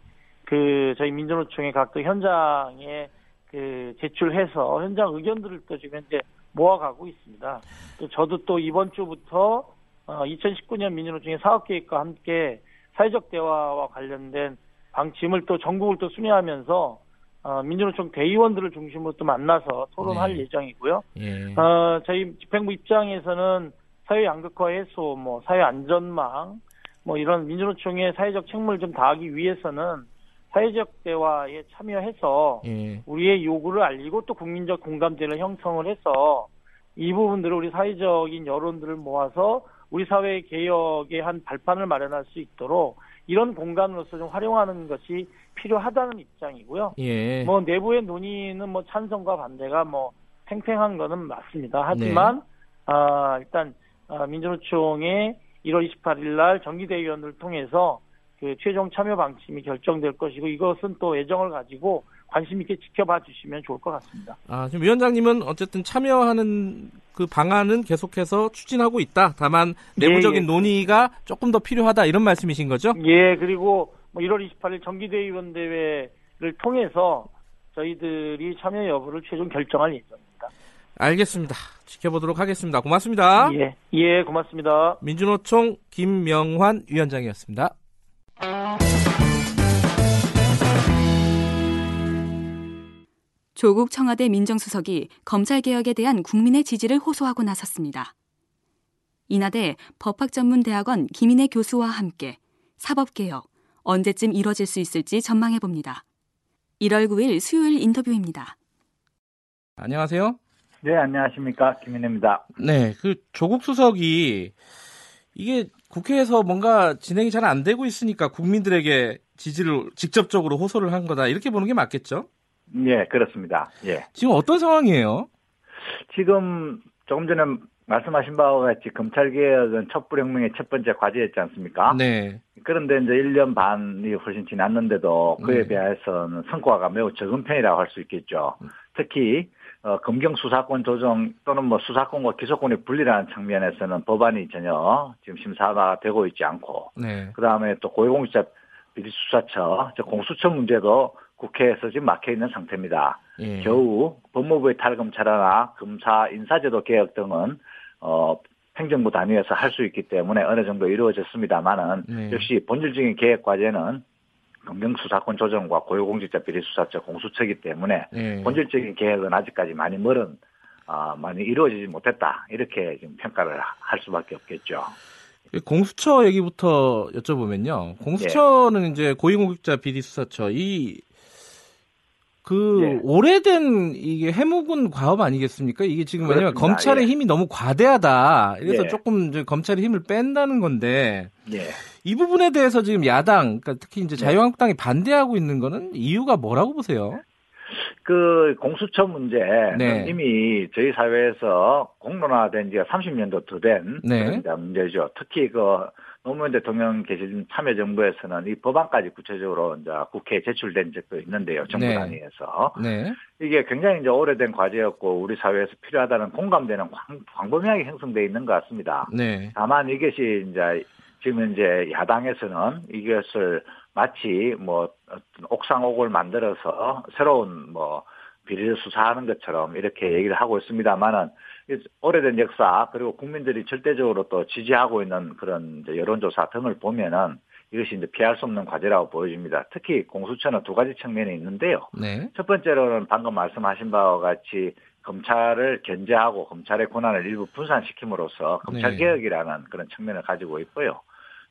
그 저희 민주노총의 각도 현장에 그 제출해서 현장 의견들을 또 지금 현재 모아가고 있습니다. 또 저도 또 이번 주부터 어, 2019년 민주노총의 사업계획과 함께 사회적 대화와 관련된 방침을 또 전국을 또 순회하면서 어, 민주노총 대의원들을 중심으로 또 만나서 토론할 네. 예정이고요. 예. 어, 저희 집행부 입장에서는 사회 양극화 해소, 뭐 사회 안전망, 뭐 이런 민주노총의 사회적 책무를 좀 다하기 위해서는 사회적 대화에 참여해서 예. 우리의 요구를 알리고 또 국민적 공감대를 형성을 해서 이 부분들을 우리 사회적인 여론들을 모아서 우리 사회 개혁의 한 발판을 마련할 수 있도록 이런 공간으로서 좀 활용하는 것이 필요하다는 입장이고요. 예. 뭐 내부의 논의는 뭐 찬성과 반대가 뭐 팽팽한 거는 맞습니다. 하지만 네. 아, 일단 아, 민주노총의 1월 28일 날 정기대의원을 통해서 그 최종 참여 방침이 결정될 것이고 이것은 또 예정을 가지고 관심 있게 지켜봐 주시면 좋을 것 같습니다.
아, 지금 위원장님은 어쨌든 참여하는 그 방안은 계속해서 추진하고 있다. 다만 내부적인 예, 예. 논의가 조금 더 필요하다 이런 말씀이신 거죠?
예, 그리고 뭐 1월 28일 정기대의원 대회를 통해서 저희들이 참여 여부를 최종 결정할 예정입니다.
알겠습니다. 지켜보도록 하겠습니다. 고맙습니다.
예, 예, 고맙습니다.
민주노총 김명환 위원장이었습니다.
조국 청와대 민정수석이 검찰개혁에 대한 국민의 지지를 호소하고 나섰습니다. 이나대 법학전문대학원 김인혜 교수와 함께 사법개혁 언제쯤 이뤄질 수 있을지 전망해 봅니다. 1월 9일 수요일 인터뷰입니다.
안녕하세요.
네, 안녕하십니까. 김인혜입니다.
네, 그 조국 수석이 이게 국회에서 뭔가 진행이 잘 안 되고 있으니까 국민들에게 지지를 직접적으로 호소를 한 거다. 이렇게 보는 게 맞겠죠?
예, 그렇습니다. 예.
지금 어떤 상황이에요?
지금 조금 전에 말씀하신 바와 같이 검찰개혁은 촛불혁명의 첫 번째 과제였지 않습니까? 네. 그런데 이제 1년 반이 훨씬 지났는데도 그에 네. 비해서는 성과가 매우 적은 편이라고 할 수 있겠죠. 특히 어, 검경 수사권 조정 또는 뭐 수사권과 기소권이 분리라는 측면에서는 법안이 전혀 지금 심사가 되고 있지 않고, 네. 그 다음에 또 고위공직자 비리수사처, 공수처 문제도 국회에서 지금 막혀 있는 상태입니다. 예. 겨우 법무부의 탈검찰화나 검사 인사제도 개혁 등은 어 행정부 단위에서 할 수 있기 때문에 어느 정도 이루어졌습니다만은 네. 역시 본질적인 개혁 과제는 검경수사권 조정과 고위공직자 비리수사처 공수처이기 때문에 네. 본질적인 개혁은 아직까지 많이 멀은 어, 많이 이루어지지 못했다 이렇게 지금 평가를 할 수밖에 없겠죠.
공수처 얘기부터 여쭤보면요. 공수처는 네. 이제 고위공직자 비리수사처 이 그 예. 오래된 이게 해묵은 과업 아니겠습니까? 이게 지금 왜냐면 검찰의 예. 힘이 너무 과대하다. 이래서 예. 조금 이제 검찰의 힘을 뺀다는 건데 예. 이 부분에 대해서 지금 야당, 그러니까 특히 이제 네. 자유한국당이 반대하고 있는 거는 이유가 뭐라고 보세요?
그 공수처 문제는 네. 이미 저희 사회에서 공론화된 지가 30년도 더된 네. 문제죠. 특히 그 노무현 대통령 계신 참여정부에서는 이 법안까지 구체적으로 이제 국회에 제출된 적도 있는데요. 정부 네. 단위에서. 네. 이게 굉장히 이제 오래된 과제였고 우리 사회에서 필요하다는 공감되는 광, 범위하게 형성돼 있는 것 같습니다. 네. 다만 이것이 이제 지금 이제 야당에서는 이것을 마치 뭐 옥상옥을 만들어서 새로운 뭐 비리를 수사하는 것처럼 이렇게 얘기를 하고 있습니다만은 오래된 역사 그리고 국민들이 절대적으로 또 지지하고 있는 그런 여론조사 등을 보면은 이것이 이제 피할 수 없는 과제라고 보여집니다. 특히 공수처는 두 가지 측면이 있는데요. 네. 첫 번째로는 방금 말씀하신 바와 같이 검찰을 견제하고 검찰의 권한을 일부 분산시킴으로써 검찰 네. 개혁이라는 그런 측면을 가지고 있고요.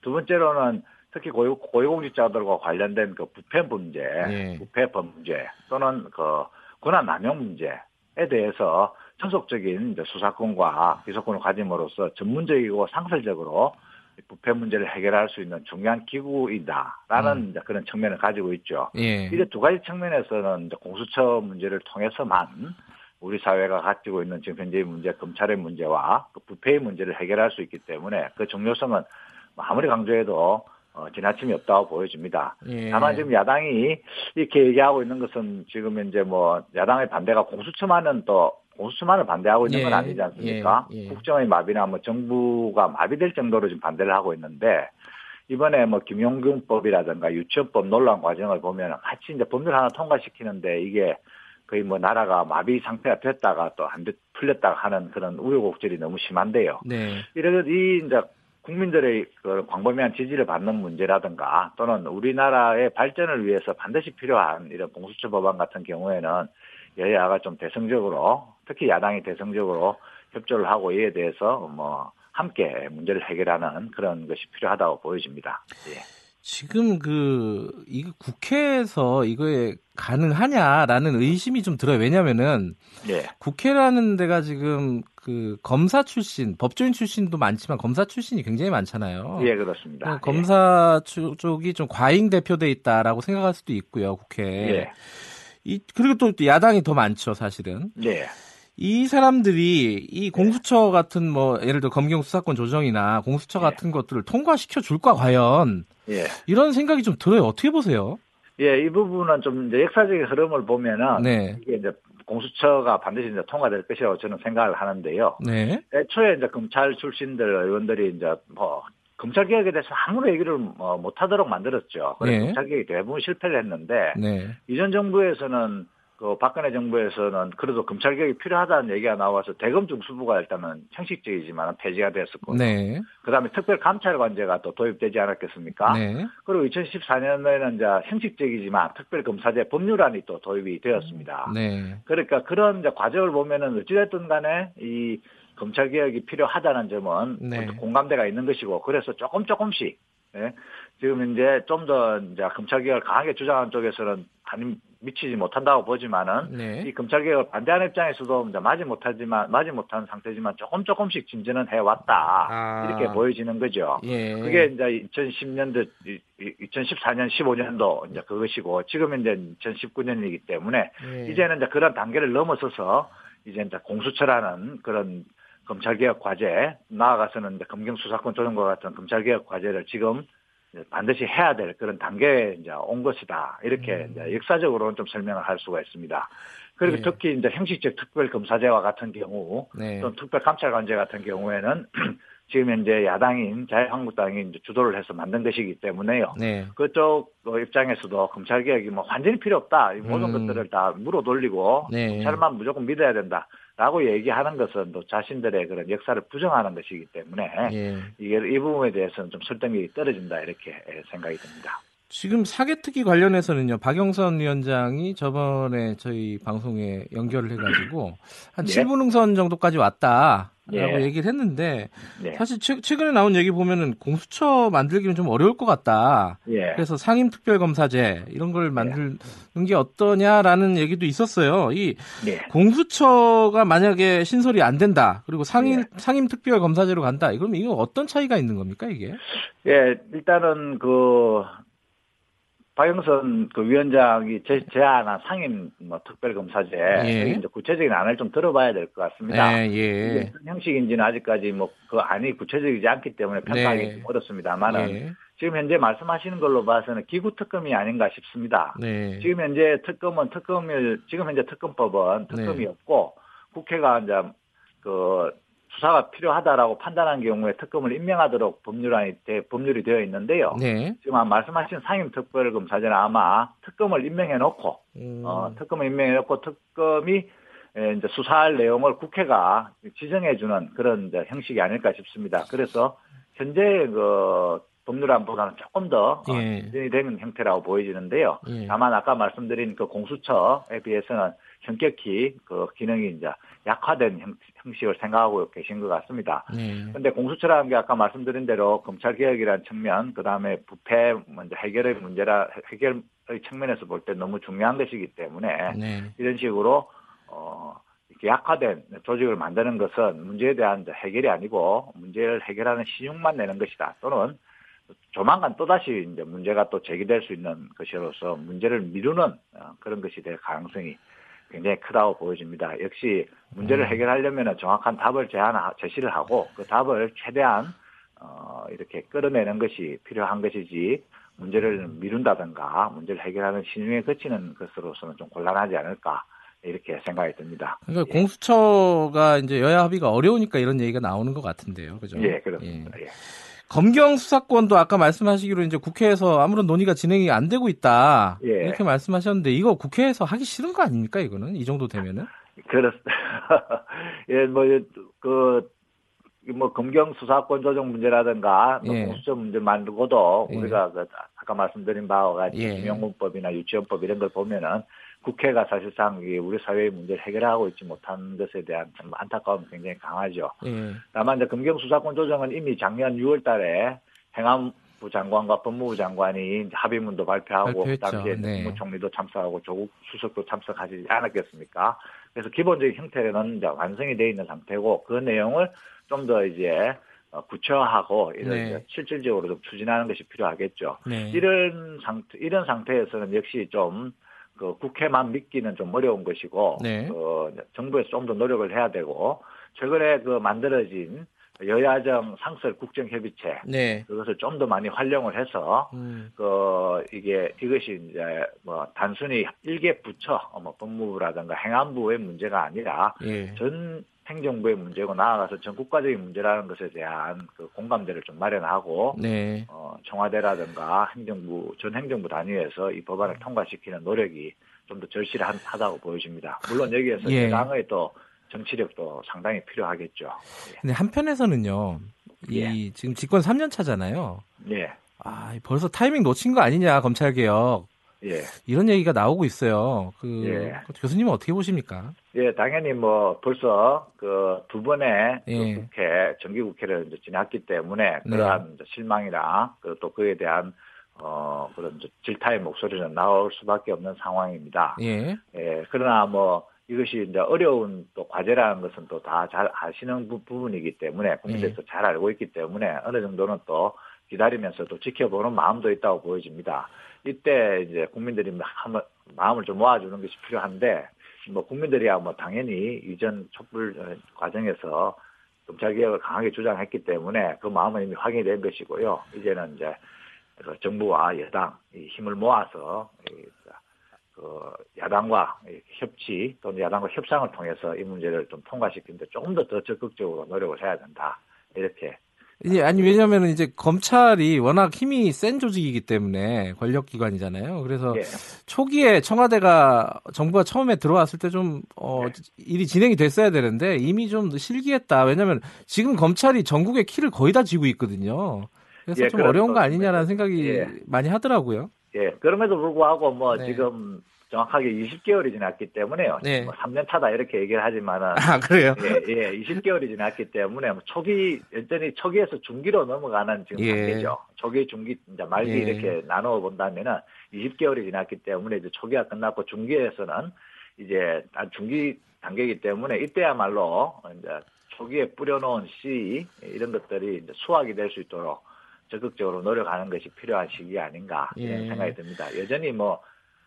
두 번째로는 특히 고위, 고위 공직자들과 관련된 그 부패 문제, 네. 부패 범죄 또는 그 권한 남용 문제에 대해서 전속적인 수사권과 기소권을 가짐으로써 전문적이고 상설적으로 부패 문제를 해결할 수 있는 중요한 기구이다라는 음. 그런 측면을 가지고 있죠. 예. 이제 두 가지 측면에서는 공수처 문제를 통해서만 우리 사회가 가지고 있는 지금 현재의 문제, 검찰의 문제와 그 부패의 문제를 해결할 수 있기 때문에 그 중요성은 아무리 강조해도 어, 지나침이 없다고 보여집니다. 예. 다만 지금 야당이 이렇게 얘기하고 있는 것은 지금 이제 뭐 야당의 반대가 공수처만은 또 공수처만을 반대하고 있는 건 예. 아니지 않습니까? 예. 예. 국정의 마비나 뭐 정부가 마비될 정도로 지금 반대를 하고 있는데 이번에 뭐 김용균법이라든가 유치원법 논란 과정을 보면 같이 이제 법률 하나 통과시키는데 이게 거의 뭐 나라가 마비 상태가 됐다가 또 안 풀렸다가 하는 그런 우여곡절이 너무 심한데요. 네. 이래서 이 이제 국민들의 그 광범위한 지지를 받는 문제라든가 또는 우리나라의 발전을 위해서 반드시 필요한 이런 공수처 법안 같은 경우에는 여야가 좀 대승적으로 특히 야당이 대승적으로 협조를 하고 이에 대해서 뭐 함께 문제를 해결하는 그런 것이 필요하다고 보여집니다. 예.
지금 그 이거 국회에서 이거에 가능하냐라는 의심이 좀 들어요. 왜냐면은 네. 국회라는 데가 지금 그 검사 출신, 법조인 출신도 많지만 검사 출신이 굉장히 많잖아요.
예, 그렇습니다.
그 검사 예. 쪽이 좀 과잉 대표돼 있다라고 생각할 수도 있고요, 국회. 예. 이 그리고 또 야당이 더 많죠, 사실은. 네. 이 사람들이 이 공수처 같은 뭐 예를 들어 검경 수사권 조정이나 공수처 예. 같은 것들을 통과시켜 줄까 과연 예. 이런 생각이 좀 들어요. 어떻게 보세요?
예, 이 부분은 좀 이제 역사적인 흐름을 보면은 네. 이게 이제 공수처가 반드시 이제 통과될 것이라고 저는 생각을 하는데요. 네. 애초에 이제 검찰 출신들 의원들이 이제 뭐 검찰 개혁에 대해서 아무런 얘기를 뭐 못하도록 만들었죠. 그래서 네. 검찰 개혁이 대부분 실패를 했는데 네. 이전 정부에서는 그 박근혜 정부에서는 그래도 검찰 개혁이 필요하다는 얘기가 나와서 대검 중 수부가 일단은 형식적이지만 폐지가 됐었고, 네. 그다음에 특별 감찰관제가 또 도입되지 않았겠습니까? 네. 그리고 2014년에는 이제 형식적이지만 특별 검사제 법률안이 또 도입이 되었습니다. 네. 그러니까 그런 이제 과정을 보면은 어찌됐든 간에 이 검찰 개혁이 필요하다는 점은 네. 공감대가 있는 것이고, 그래서 조금 조금씩 예? 지금 이제 좀 더 이제 검찰 개혁을 강하게 주장하는 쪽에서는 아니 미치지 못한다고 보지만은 네. 이 검찰 개혁을 반대하는 입장에서도 이제 맞지 못하지만 맞지 못한 상태지만 조금 조금씩 진전은 해 왔다 아. 이렇게 보여지는 거죠. 예. 그게 이제 2010년도 2014년 15년도 이제 그것이고 지금 이제 2019년이기 때문에 예. 이제는 이제 그런 단계를 넘어서서 이제 이제 공수처라는 그런 검찰개혁 과제 나아가서는 이제 검경수사권 조정과 같은 검찰개혁 과제를 지금 반드시 해야 될 그런 단계에 이제 온 것이다. 이렇게 음. 이제 역사적으로는 좀 설명을 할 수가 있습니다. 그리고 네. 특히 이제 형식적 특별검사제와 같은 경우, 네. 또는 특별감찰관제 같은 경우에는 지금 현재 야당인 자유한국당이 이제 주도를 해서 만든 것이기 때문에요. 네. 그쪽 입장에서도 검찰 개혁이 뭐 완전히 필요 없다. 모든 음. 것들을 다 물어 돌리고 네. 검찰만 무조건 믿어야 된다. 라고 얘기하는 것은 또 자신들의 그런 역사를 부정하는 것이기 때문에 예. 이게 이 부분에 대해서는 좀 설득력이 떨어진다 이렇게 생각이 듭니다.
지금 사개특위 관련해서는요, 박영선 위원장이 저번에 저희 방송에 연결을 해가지고 한 네. 7분 응선 정도까지 왔다. 라고 네. 얘기를 했는데 네. 사실 최, 근에 나온 얘기 보면은 공수처 만들기는 좀 어려울 것 같다. 네. 그래서 상임 특별검사제 이런 걸 만드는 게 어떠냐라는 얘기도 있었어요. 이 네. 공수처가 만약에 신설이 안 된다. 그리고 상임 네. 상임 특별검사제로 간다. 그럼 이거 어떤 차이가 있는 겁니까 이게?
예, 일단은 그 박영선 그 위원장이 제, 제안한 상임 뭐 특별검사제 예. 이제 구체적인 안을 좀 들어봐야 될 것 같습니다. 예, 예. 어떤 형식인지는 아직까지 뭐 그 안이 구체적이지 않기 때문에 평가하기 네. 좀 어렵습니다만은 예. 지금 현재 말씀하시는 걸로 봐서는 기구 특검이 아닌가 싶습니다. 네. 지금 현재 특검은 특검을 지금 현재 특검법은 특검이 네. 없고 국회가 이제 그 수사가 필요하다라고 판단한 경우에 특검을 임명하도록 법률안이 되, 법률이 되어 있는데요. 네. 지금 말씀하신 상임특별검사제는 아마 특검을 임명해 놓고 음. 어, 특검을 임명해 놓고 특검이 이제 수사할 내용을 국회가 지정해 주는 그런 형식이 아닐까 싶습니다. 그래서 현재 그 법률안보다는 조금 더 예. 진전이 되는 형태라고 보여지는데요. 예. 다만 아까 말씀드린 그 공수처에 비해서는 현격히 그 기능이 이제 약화된 형, 식을 생각하고 계신 것 같습니다. 그런데 네. 공수처라는 게 아까 말씀드린 대로 검찰 개혁이라는 측면, 그 다음에 부패 먼저 해결의 문제라 해결의 측면에서 볼 때 너무 중요한 것이기 때문에 네. 이런 식으로 어 이렇게 약화된 조직을 만드는 것은 문제에 대한 해결이 아니고 문제를 해결하는 신용만 내는 것이다. 또는 조만간 또다시 이제 문제가 또 제기될 수 있는 것이로서 문제를 미루는 어, 그런 것이 될 가능성이 굉장히 크다고 보여집니다. 역시 문제를 음. 해결하려면 정확한 답을 제안 제시를 하고 그 답을 최대한 어, 이렇게 끌어내는 것이 필요한 것이지 문제를 미룬다든가 문제를 해결하는 신중에 거치는 것으로서는 좀 곤란하지 않을까 이렇게 생각이 듭니다.
그러니까 예. 공수처가 이제 여야 합의가 어려우니까 이런 얘기가 나오는 것 같은데요, 그죠?
예, 그렇습니다. 예. 예.
검경 수사권도 아까 말씀하시기로 이제 국회에서 아무런 논의가 진행이 안 되고 있다. 예. 이렇게 말씀하셨는데 이거 국회에서 하기 싫은 거 아닙니까 이거는 이 정도 되면은?
그렇습니다. 예, 뭐 그 뭐 검경 수사권 조정 문제라든가 뭐 예. 공수처 문제 만들고도 예. 우리가 그 아까 말씀드린 바와 같이 예. 김영문법이나 유치원법 이런 걸 보면은 국회가 사실상 우리 사회의 문제를 해결하고 있지 못한 것에 대한 참 안타까움이 굉장히 강하죠. 예. 다만 이제 검경 수사권 조정은 이미 작년 6월 달에 행안부 장관과 법무부 장관이 합의문도 발표하고 발표했죠. 당시에 네. 국무총리도 참석하고 조국 수석도 참석하지 않았겠습니까? 그래서 기본적인 형태는 이제 완성이 되어 있는 상태고 그 내용을 좀 더 이제 어, 구체화하고 이런 네. 실질적으로 좀 추진하는 것이 필요하겠죠. 네. 이런 상태 이런 상태에서는 역시 좀 그 국회만 믿기는 좀 어려운 것이고 네. 그 정부에서 좀 더 노력을 해야 되고 최근에 그 만들어진 여야정 상설 국정협의체 네. 그것을 좀 더 많이 활용을 해서 음. 그 이게 이것이 이제 뭐 단순히 일개 부처 뭐 법무부라든가 행안부의 문제가 아니라 예. 전 행정부의 문제고 나아가서 전 국가적인 문제라는 것에 대한 그 공감대를 좀 마련하고 네. 어, 청와대라든가 행정부 전 행정부 단위에서 이 법안을 통과시키는 노력이 좀 더 절실하다고 보여집니다. 물론 여기에서 예. 당의 또 정치력도 상당히 필요하겠죠.
예. 근데 한편에서는요. 이 예. 지금 집권 3년 차잖아요.
예.
아, 벌써 타이밍 놓친 거 아니냐, 검찰 개혁. 예. 이런 얘기가 나오고 있어요. 그 예. 교수님은 어떻게 보십니까?
예, 당연히 뭐 벌써 그 두 번의 그 예. 그 국회 정기 국회를 이제 지났기 때문에 네. 그러한 네. 실망이나 또 그에 대한 어 그런 질타의 목소리는 나올 수밖에 없는 상황입니다. 예. 예. 그러나 뭐 이것이 이제 어려운 또 과제라는 것은 또 다 잘 아시는 부, 분이기 때문에 국민들도 예. 잘 알고 있기 때문에 어느 정도는 또 기다리면서 도 지켜보는 마음도 있다고 보여집니다. 이때 이제 국민들이 한번 마음을 좀 모아주는 것이 필요한데 뭐 국민들이야 뭐 당연히 이전 촛불 과정에서 검찰 개혁을 강하게 주장했기 때문에 그 마음은 이미 확인이 된 것이고요. 이제는 이제 그 정부와 여당 힘을 모아서 그 야당과 협치 또는 야당과 협상을 통해서 이 문제를 좀 통과시키는데 조금 더 더 적극적으로 노력을 해야 된다. 이렇게
아니 왜냐하면 이제 검찰이 워낙 힘이 센 조직이기 때문에 권력 기관이잖아요. 그래서 예. 초기에 청와대가 정부가 처음에 들어왔을 때좀 어, 예. 일이 진행이 됐어야 되는데 이미 좀 실기했다. 왜냐하면 지금 검찰이 전국의 키를 거의 다 쥐고 있거든요. 그래서 예, 좀 어려운 거 아니냐라는 생각이 예. 많이 하더라고요.
예, 그럼에도 불구하고 뭐 네. 지금 정확하게 20개월이 지났기 때문에요. 네. 뭐 3년 차다 이렇게 얘기를 하지만은
아 그래요?
예, 예 20개월이 지났기 때문에 뭐 초기 여전히 초기에서 중기로 넘어가는 지금 예. 단계죠. 초기, 중기, 이제 말기 예. 이렇게 나누어 본다면은 20개월이 지났기 때문에 이제 초기가 끝났고 중기에서는 이제 중기 단계이기 때문에 이때야말로 이제 초기에 뿌려놓은 씨 이런 것들이 이제 수확이 될 수 있도록 적극적으로 노력하는 것이 필요한 시기 아닌가 이런 예. 생각이 듭니다. 여전히 뭐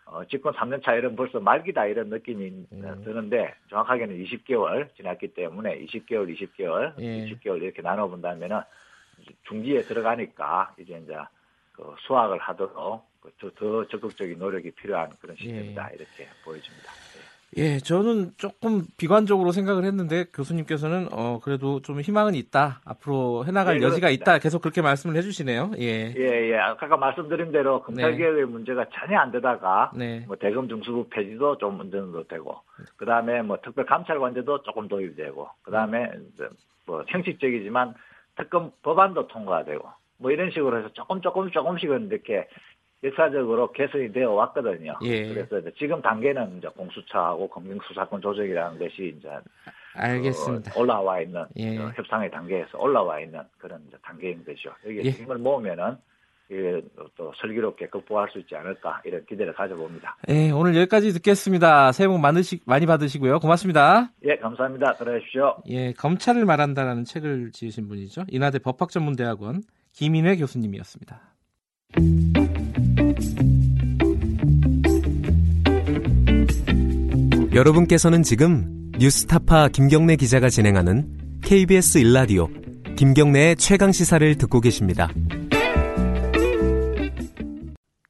어, 집권 3년 차 이런 벌써 말기다 이런 느낌이 음. 드는데 정확하게는 20개월 지났기 때문에 20개월, 20개월, 예. 20개월 이렇게 나눠본다면은 중지에 들어가니까 이제 이제 그 수학을 하도록 그 더, 더 적극적인 노력이 필요한 그런 시점이다 예. 이렇게 보여집니다.
예, 저는 조금 비관적으로 생각을 했는데 교수님께서는 어 그래도 좀 희망은 있다. 앞으로 해나갈 예, 여지가 있다. 계속 그렇게 말씀을 해주시네요. 예,
예, 예. 아까 말씀드린 대로 검찰개혁의 네. 문제가 전혀 안 되다가 네. 뭐 대검 중수부 폐지도 좀 정도 되고, 그 다음에 뭐 특별 감찰관제도 조금 도입이 되고, 그 다음에 뭐 형식적이지만 특검 법안도 통과되고, 뭐 이런 식으로 해서 조금 조금 조금씩은 이렇게 역사적으로 개선이 되어 왔거든요. 예. 그래서 지금 단계는 이제 공수처하고 검경수사권 조정이라는 것이 이제
알겠습니다.
어, 올라와 있는 예. 어, 협상의 단계에서 올라와 있는 그런 단계인 거죠. 여기 예. 힘을 모으면은 또 슬기롭게 극복할 수 있지 않을까 이런 기대를 가져봅니다.
예, 오늘 여기까지 듣겠습니다. 새해 복 많으시, 많이 받으시고요. 고맙습니다.
예, 감사합니다. 들어주십시오.
예, 검찰을 말한다라는 책을 지으신 분이죠. 인하대 법학전문대학원 김인회 교수님이었습니다.
여러분께서는 지금 뉴스타파 김경래 기자가 진행하는 KBS 일라디오 김경래의 최강 시사를 듣고 계십니다.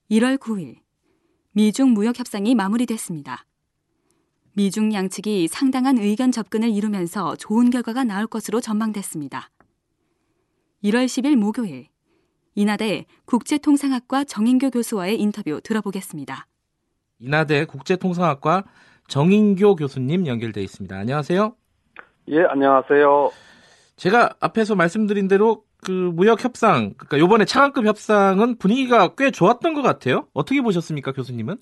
1월 9일 미중 무역 협상이 마무리됐습니다. 미중 양측이 상당한 의견 접근을 이루면서 좋은 결과가 나올 것으로 전망됐습니다. 1월 10일 목요일 인하대 국제통상학과 정인교 교수와의 인터뷰 들어보겠습니다.
인하대 국제통상학과 정인교 교수님 연결돼 있습니다. 안녕하세요.
예, 안녕하세요.
제가 앞에서 말씀드린 대로 그 무역 협상, 그러니까 요번에 차관급 협상은 분위기가 꽤 좋았던 것 같아요. 어떻게 보셨습니까, 교수님은?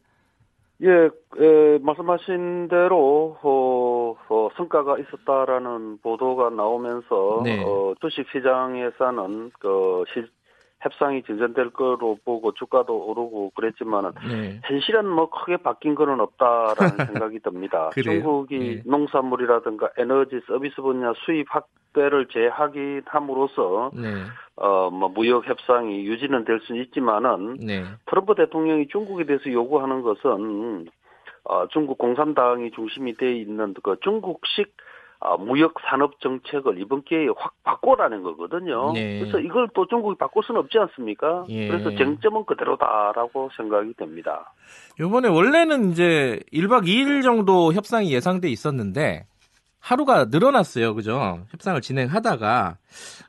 예, 에, 말씀하신 대로 어, 어, 성과가 있었다라는 보도가 나오면서 네. 어, 주식 시장에서는 그 시, 협상이 진전될 거로 보고 주가도 오르고 그랬지만은 네. 현실은 뭐 크게 바뀐 거는 없다라는 생각이 듭니다. 중국이 네. 농산물이라든가 에너지 서비스 분야 수입 확대를 재하기 함으로써 네. 어뭐 무역 협상이 유지는 될 수는 있지만은 네. 트럼프 대통령이 중국에 대해서 요구하는 것은 어 중국 공산당이 중심이 돼 있는 그 중국식 아, 무역 산업 정책을 이번 기회에 확 바꿔라는 거거든요. 네. 그래서 이걸 또 중국이 바꿀 수는 없지 않습니까? 예. 그래서 쟁점은 그대로다라고 생각이 됩니다.
이번에 원래는 이제 1박 2일 정도 협상이 예상돼 있었는데 하루가 늘어났어요. 그죠? 협상을 진행하다가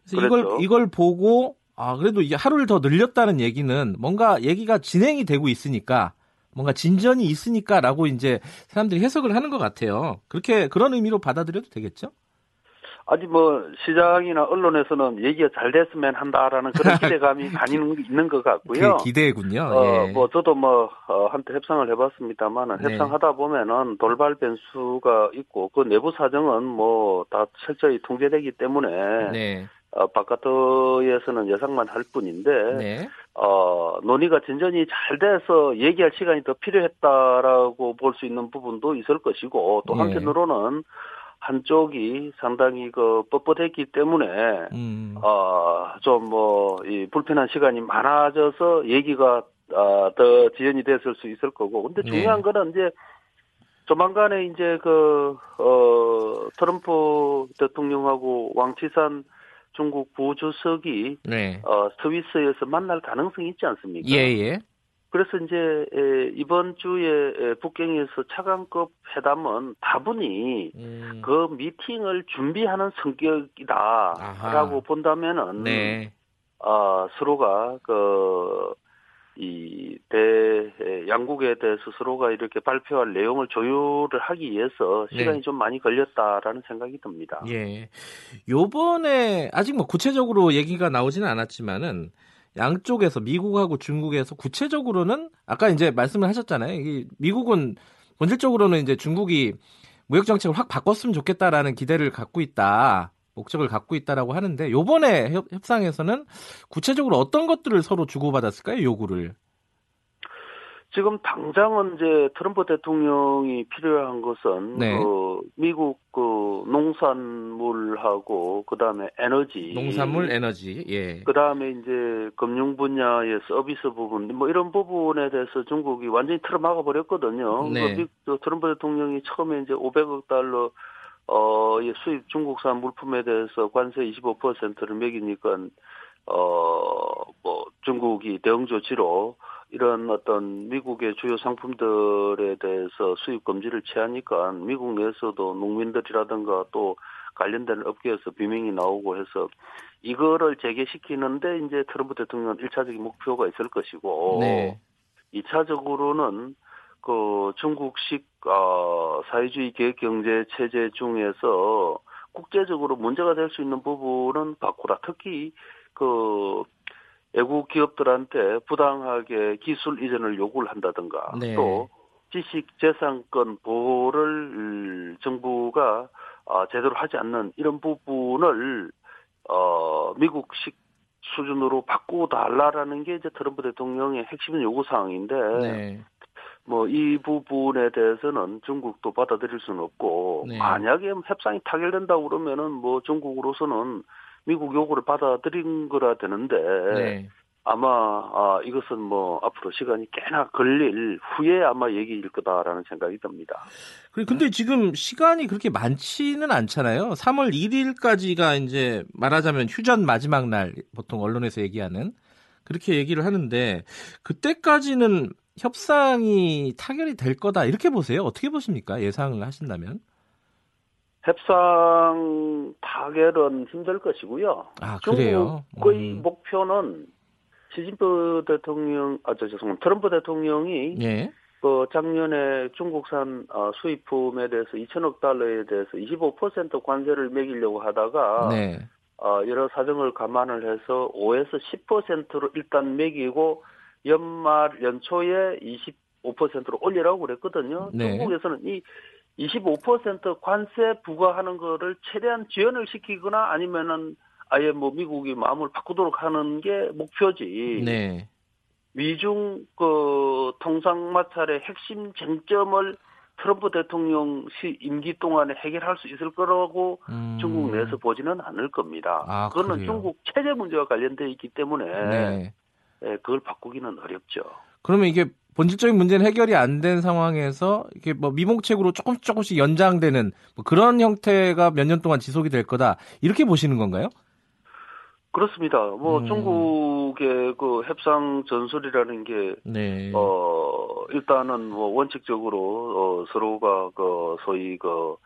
그래서 그랬죠. 이걸 이걸 보고 아, 그래도 이게 하루를 더 늘렸다는 얘기는 뭔가 얘기가 진행이 되고 있으니까 뭔가 진전이 있으니까라고 이제 사람들이 해석을 하는 것 같아요. 그렇게 그런 의미로 받아들여도 되겠죠?
아직 뭐 시장이나 언론에서는 얘기가 잘 됐으면 한다라는 그런 기대감이 많이 있는 것 같고요.
그 기대군요.
어, 예. 뭐 저도 뭐 어, 한때 협상을 해봤습니다만은 네. 협상하다 보면은 돌발 변수가 있고 그 내부 사정은 뭐 다 철저히 통제되기 때문에 네. 어, 바깥에서는 예상만 할 뿐인데 네. 어, 논의가 진전이 잘 돼서 얘기할 시간이 더 필요했다라고 볼 수 있는 부분도 있을 것이고 또 네. 한편으로는 한쪽이 상당히 그 뻣뻣했기 때문에 음. 어좀 뭐 이 불편한 시간이 많아져서 얘기가 어, 더 지연이 됐을 수 있을 거고 근데 네. 중요한 네. 거는 이제 조만간에 이제 그 어 트럼프 대통령하고 왕치산 중국 부주석이 네. 어, 스위스에서 만날 가능성이 있지 않습니까?
예, 예.
그래서 이제 에, 이번 주에 북경에서 차관급 회담은 다분히 음. 그 미팅을 준비하는 성격이다라고. 본다면은 네. 어, 서로가 그 이 대 양국에 대해서 서로가 이렇게 발표할 내용을 조율을 하기 위해서 시간이 네. 좀 많이 걸렸다라는 생각이 듭니다.
예. 요번에 아직 뭐 구체적으로 얘기가 나오지는 않았지만은 양쪽에서 미국하고 중국에서 구체적으로는 아까 이제 말씀을 하셨잖아요. 미국은 본질적으로는 이제 중국이 무역 정책을 확 바꿨으면 좋겠다라는 기대를 갖고 있다. 목적을 갖고 있다라고 하는데 요번에 협, 상에서는 구체적으로 어떤 것들을 서로 주고받았을까요? 요구를.
지금 당장은 이제 트럼프 대통령이 필요한 것은 네. 그 미국 그 농산물하고 그다음에 에너지
농산물 에너지 예
그다음에 이제 금융 분야의 서비스 부분 뭐 이런 부분에 대해서 중국이 완전히 틀어 막아 버렸거든요. 네. 그 미, 트럼프 대통령이 처음에 이제 500억 달러 어 수입 중국산 물품에 대해서 관세 25%를 매기니까 어뭐 중국이 대응 조치로 이런 어떤 미국의 주요 상품들에 대해서 수입 금지를 취하니까 미국 내에서도 농민들이라든가 또 관련된 업계에서 비명이 나오고 해서 이거를 재개시키는데 이제 트럼프 대통령 1차적인 목표가 있을 것이고 네. 2차적으로는 그 중국식 어, 사회주의 계획 경제 체제 중에서 국제적으로 문제가 될 수 있는 부분은 바꾸라. 특히 그 외국 기업들한테 부당하게 기술 이전을 요구를 한다든가 네. 또 지식 재산권 보호를 정부가 어, 제대로 하지 않는 이런 부분을 어, 미국식 수준으로 바꾸달라라는 게 이제 트럼프 대통령의 핵심 요구 사항인데 네. 뭐이 부분에 대해서는 중국도 받아들일 수는 없고 네. 만약에 협상이 타결된다고 그러면은 뭐 중국으로서는 미국 요구를 받아들인 거라 되는데 네. 아마 아, 이것은 뭐 앞으로 시간이 꽤나 걸릴 후에 아마 얘기일 거다라는 생각이 듭니다.
근데 지금 시간이 그렇게 많지는 않잖아요. 3월 1일까지가 이제 말하자면 휴전 마지막 날 보통 언론에서 얘기하는 그렇게 얘기를 하는데 그때까지는 협상이 타결이 될 거다 이렇게 보세요. 어떻게 보십니까? 예상을 하신다면?
협상 타결은 힘들 것이고요.
아, 그래요?
중국의 음. 목표는 시진프 대통령, 아, 저, 죄송합니다. 트럼프 대통령이 예. 그 작년에 중국산 어, 수입품에 대해서 2천억 달러에 대해서 25% 관세를 매기려고 하다가 네. 어, 여러 사정을 감안을 해서 5에서 10%로 일단 매기고 연말 연초에 25%로 올리라고 그랬거든요. 네. 중국에서는 이 25% 관세 부과하는 거를 최대한 지연을 시키거나 아니면은 아예 뭐 미국이 마음을 바꾸도록 하는 게 목표지. 네. 미중 그 통상 마찰의 핵심 쟁점을 트럼프 대통령 시 임기 동안에 해결할 수 있을 거라고 음. 중국 내에서 보지는 않을 겁니다. 아, 그거는 그래요? 중국 체제 문제와 관련돼 있기 때문에 네. 예, 그걸 바꾸기는 어렵죠.
그러면 이게 본질적인 문제는 해결이 안 된 상황에서 이게 뭐 미봉책으로 조금씩 조금씩 연장되는 뭐 그런 형태가 몇 년 동안 지속이 될 거다 이렇게 보시는 건가요?
그렇습니다. 뭐 음. 중국의 그 협상 전술이라는 게 네. 어, 일단은 뭐 원칙적으로 어, 서로가 그 소위 그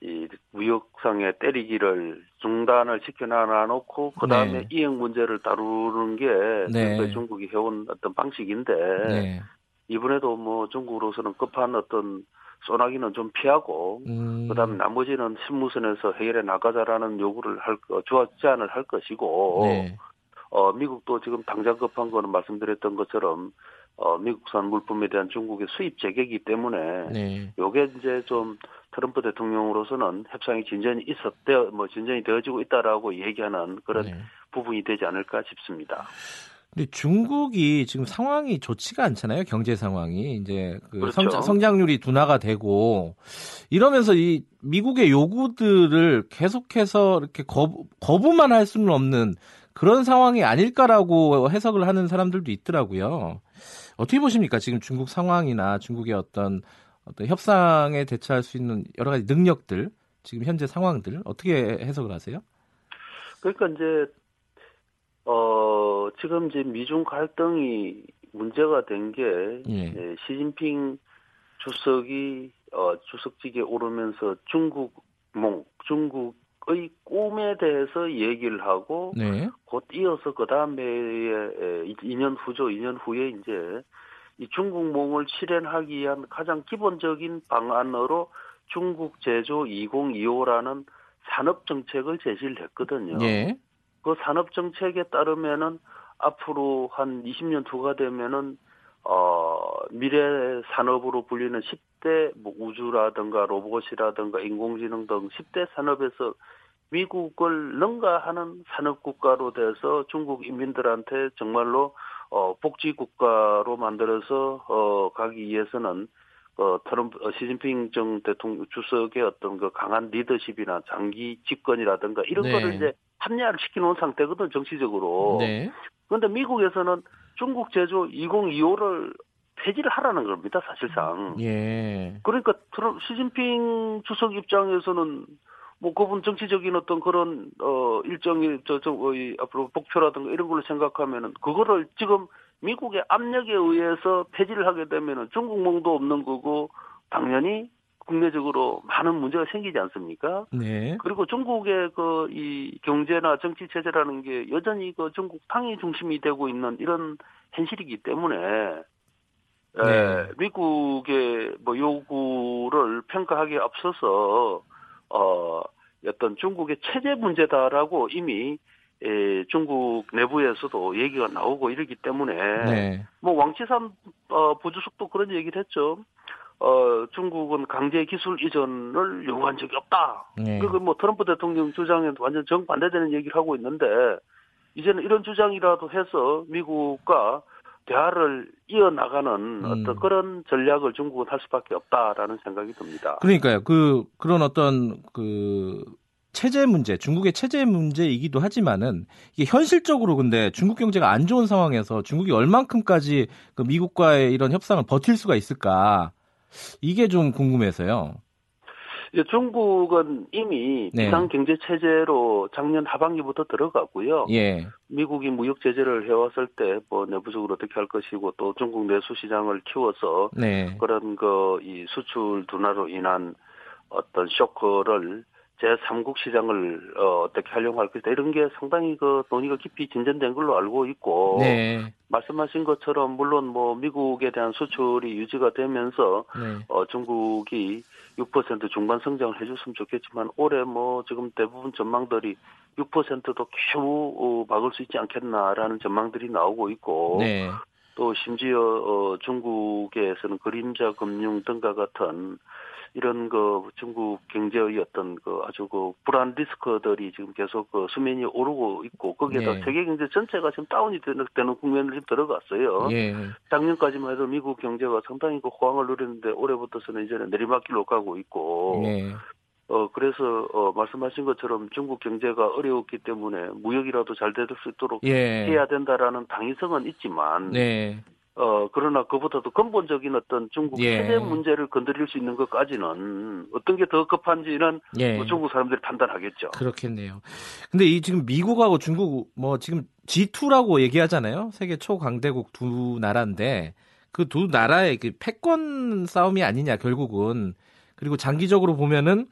이 무역상의 때리기를 중단을 시켜놔 놓고 그 다음에 네. 이행 문제를 다루는 게 네. 중국이 해온 어떤 방식인데 네. 이번에도 뭐 중국으로서는 급한 어떤 소나기는 좀 피하고 음. 그다음에 나머지는 실무선에서 해결해 나가자라는 요구를 할 거, 제안을 할 것이고 네. 어 미국도 지금 당장 급한 거는 말씀드렸던 것처럼 어 미국산 물품에 대한 중국의 수입 재개이기 때문에 네. 요게 이제 좀 트럼프 대통령으로서는 협상이 진전이 있었대 뭐 진전이 되어지고 있다라고 얘기하는 그런 네. 부분이 되지 않을까 싶습니다.
근데 중국이 지금 상황이 좋지가 않잖아요. 경제 상황이 이제 그 그렇죠. 성장, 성장 률이 둔화가 되고 이러면서 이 미국의 요구들을 계속해서 이렇게 거부, 거부만 할 수는 없는 그런 상황이 아닐까라고 해석을 하는 사람들도 있더라고요. 어떻게 보십니까? 지금 중국 상황이나 중국의 어떤 어떤 협상에 대처할 수 있는 여러 가지 능력들, 지금 현재 상황들 어떻게 해석을 하세요?
그러니까 이제 어, 지금 이제 미중 갈등이 문제가 된게 예. 예, 시진핑 주석이 어, 주석직에 오르면서 중국 몽 중국의 꿈에 대해서 얘기를 하고 네. 곧 이어서 그 다음에 2년 후죠. 2년 후에 이제 이 중국 몽을 실현하기 위한 가장 기본적인 방안으로 중국 제조 2025라는 산업 정책을 제시를 했거든요. 예. 그 산업 정책에 따르면은 앞으로 한 20년 후가 되면은 어 미래 산업으로 불리는 10대 뭐 우주라든가 로봇이라든가 인공지능 등 10대 산업에서 미국을 능가하는 산업 국가로 돼서 중국 인민들한테 정말로 어, 복지 국가로 만들어서 어, 가기 위해서는 어, 트럼프, 어, 시진핑 정 대통령 주석의 어떤 그 강한 리더십이나 장기 집권이라든가 이런 네. 거를 이제 합리화를 시켜놓은 상태거든 정치적으로. 네. 그런데 미국에서는 중국 제조 2025를 폐지를 하라는 겁니다, 사실상. 예. 그러니까 트럼, 시진핑 주석 입장에서는 뭐 그분 정치적인 어떤 그런 어 일정이 저저 어, 앞으로 목표라든가 이런 걸로 생각하면은 그거를 지금 미국의 압력에 의해서 폐지를 하게 되면은 중국 몽도 없는 거고 당연히 국내적으로 많은 문제가 생기지 않습니까? 네. 그리고 중국의 그 이 경제나 정치 체제라는 게 여전히 그 중국 당이 중심이 되고 있는 이런 현실이기 때문에 네. 에, 미국의 뭐 요구를 평가하기에 앞서서 어 어떤 중국의 체제 문제다라고 이미 에, 중국 내부에서도 얘기가 나오고 이러기 때문에 네. 뭐 왕치산 어, 부주석도 그런 얘기를 했죠. 어, 중국은 강제 기술 이전을 요구한 적이 없다. 네. 그리고 뭐 트럼프 대통령 주장에 완전 정반대되는 얘기를 하고 있는데 이제는 이런 주장이라도 해서 미국과 대화를 이어나가는 음. 어떤 그런 전략을 중국은 할 수밖에 없다라는 생각이 듭니다.
그러니까요. 그 그런 어떤 그 체제 문제, 중국의 체제 문제이기도 하지만은 이게 현실적으로 근데 중국 경제가 안 좋은 상황에서 중국이 얼만큼까지 그 미국과의 이런 협상을 버틸 수가 있을까? 이게 좀 궁금해서요.
중국은 이미 네. 비상 경제 체제로 작년 하반기부터 들어가고요. 예. 미국이 무역 제재를 해왔을 때 뭐 내부적으로 어떻게 할 것이고 또 중국 내수 시장을 키워서 네. 그런 그 이 수출 둔화로 인한 어떤 쇼크를 제3국 시장을 어, 어떻게 활용할 것이다 이런 게 상당히 그 논의가 깊이 진전된 걸로 알고 있고 네. 말씀하신 것처럼 물론 뭐 미국에 대한 수출이 유지가 되면서 네. 어, 중국이 6% 중반 성장을 해줬으면 좋겠지만 올해 뭐 지금 대부분 전망들이 6%도 겨우 어, 막을 수 있지 않겠나라는 전망들이 나오고 있고 네. 또 심지어 어, 중국에서는 그림자 금융 등과 같은 이런 그 중국 경제의 어떤 그 아주 그 불안 리스크들이 지금 계속 그 수면이 오르고 있고 거기에다 예. 세계 경제 전체가 지금 다운이 되는, 되는 국면을 지금 들어갔어요. 예. 작년까지만 해도 미국 경제가 상당히 그 호황을 누렸는데 올해부터서는 이제는 내리막길로 가고 있고 예. 어, 그래서, 어, 말씀하신 것처럼 중국 경제가 어려웠기 때문에 무역이라도 잘 될 수 있도록 예. 해야 된다라는 당위성은 있지만, 네. 어, 그러나 그보다도 근본적인 어떤 중국 예. 체제 문제를 건드릴 수 있는 것까지는 어떤 게 더 급한지는 예. 뭐 중국 사람들이 판단하겠죠.
그렇겠네요. 근데 이 지금 미국하고 중국 뭐 지금 G2라고 얘기하잖아요. 세계 초강대국 두 나라인데 그 두 나라의 그 패권 싸움이 아니냐 결국은 그리고 장기적으로 보면은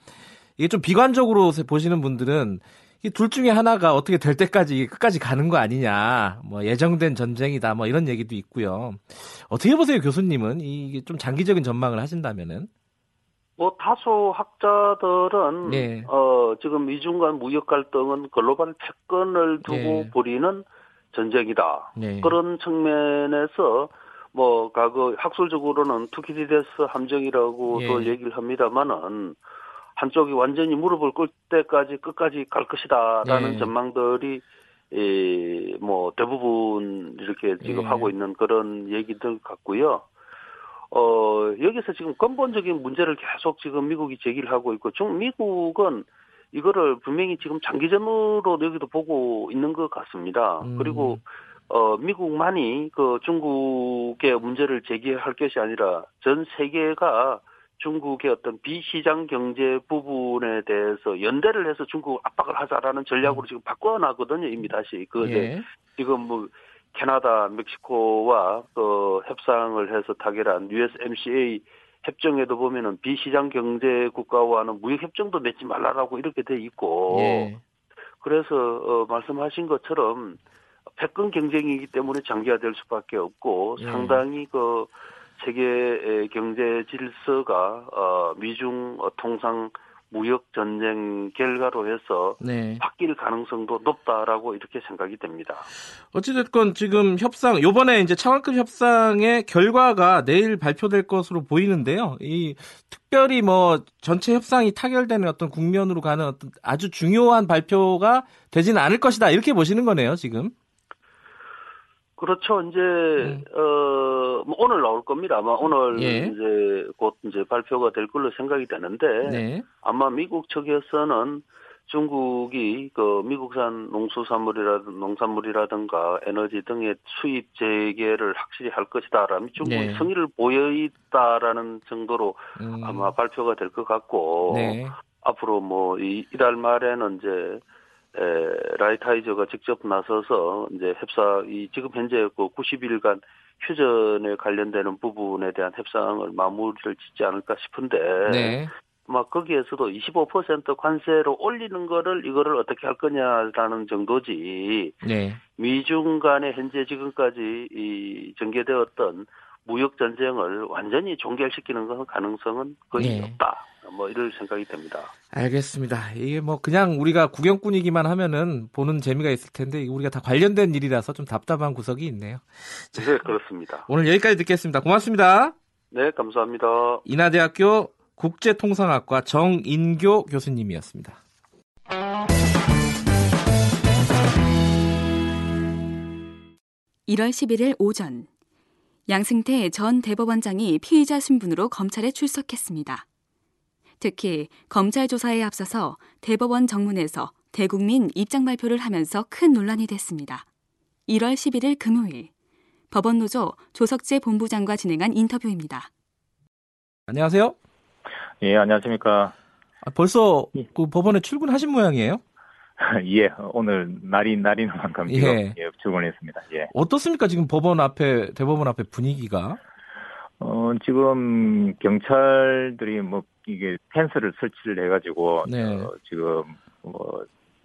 이게 좀 비관적으로 보시는 분들은 이 둘 중에 하나가 어떻게 될 때까지 끝까지 가는 거 아니냐, 뭐 예정된 전쟁이다, 뭐 이런 얘기도 있고요. 어떻게 보세요, 교수님은 이게 좀 장기적인 전망을 하신다면은?
뭐 다소 학자들은 네. 어 지금 미중 간 무역 갈등은 글로벌 패권을 두고 네. 벌이는 전쟁이다. 네. 그런 측면에서 뭐 과거 학술적으로는 투키디데스 함정이라고도 예. 얘기를 합니다만은 한쪽이 완전히 무릎을 꿇을 때까지 끝까지 갈 것이다라는 네. 전망들이 이, 뭐 대부분 이렇게 지금 네. 하고 있는 그런 얘기들 같고요. 어, 여기서 지금 근본적인 문제를 계속 지금 미국이 제기를 하고 있고, 중, 미국은 이거를 분명히 지금 장기전으로 여기도 보고 있는 것 같습니다. 음. 그리고, 어, 미국만이 그 중국의 문제를 제기할 것이 아니라 전 세계가 중국의 어떤 비시장 경제 부분에 대해서 연대를 해서 중국 압박을 하자라는 전략으로 음. 지금 바꿔놨거든요, 이미 다시. 그, 예. 지금 뭐, 캐나다, 멕시코와 그 협상을 해서 타결한 USMCA 협정에도 보면은 비시장 경제 국가와는 무역 협정도 맺지 말라라고 이렇게 돼 있고 예. 그래서 어 말씀하신 것처럼 패권 경쟁이기 때문에 장기화될 수밖에 없고 예. 상당히 그 세계 경제 질서가 어, 미중 통상 무역 전쟁 결과로 해서 네. 바뀔 가능성도 높다라고 이렇게 생각이 됩니다.
어찌됐건 지금 협상 요번에 이제 차관급 협상의 결과가 내일 발표될 것으로 보이는데요. 이 특별히 뭐 전체 협상이 타결되는 어떤 국면으로 가는 어떤 아주 중요한 발표가 되지는 않을 것이다 이렇게 보시는 거네요 지금.
그렇죠. 이제 음. 어뭐 오늘 나올 겁니다. 아마 오늘 예. 이제 곧 이제 발표가 될 걸로 생각이 되는데 네. 아마 미국 측에서는 중국이 그 미국산 농수산물이라든 농산물이라든가 에너지 등의 수입 재개를 확실히 할 것이다라는 중국이 네. 성의를 보여 있다라는 정도로 음. 아마 발표가 될 것 같고 네. 앞으로 뭐 이, 이달 말에는 이제 에, 라이타이저가 직접 나서서 이제 협상 이 지금 현재 그 90일간 휴전에 관련되는 부분에 대한 협상을 마무리를 짓지 않을까 싶은데 네. 막 거기에서도 25% 관세로 올리는 거를 이거를 어떻게 할 거냐라는 정도지. 네. 미중 간에 현재 지금까지 이 전개되었던 무역 전쟁을 완전히 종결시키는 건 가능성은 거의 네. 없다. 뭐 이럴 생각이 됩니다.
알겠습니다. 이게 뭐 그냥 우리가 구경꾼이기만 하면은 보는 재미가 있을 텐데 우리가 다 관련된 일이라서 좀 답답한 구석이 있네요.
자, 네, 그렇습니다.
오늘 여기까지 듣겠습니다. 고맙습니다.
네, 감사합니다.
인하대학교 국제통상학과 정인교 교수님이었습니다.
1월 11일 오전 양승태 전 대법원장이 피의자 신분으로 검찰에 출석했습니다. 특히 검찰 조사에 앞서서 대법원 정문에서 대국민 입장 발표를 하면서 큰 논란이 됐습니다. 1월 11일 금요일 법원노조 조석재 본부장과 진행한 인터뷰입니다.
안녕하세요.
예, 안녕하십니까.
아, 벌써 예. 그 법원에 출근하신 모양이에요?
예, 오늘 날이 날인 만큼 예. 예, 출근했습니다. 예.
어떻습니까? 지금 법원 앞에 대법원 앞에 분위기가?
어, 지금 경찰들이 뭐 이게 펜스를 설치를 해가지고 네. 어, 지금 뭐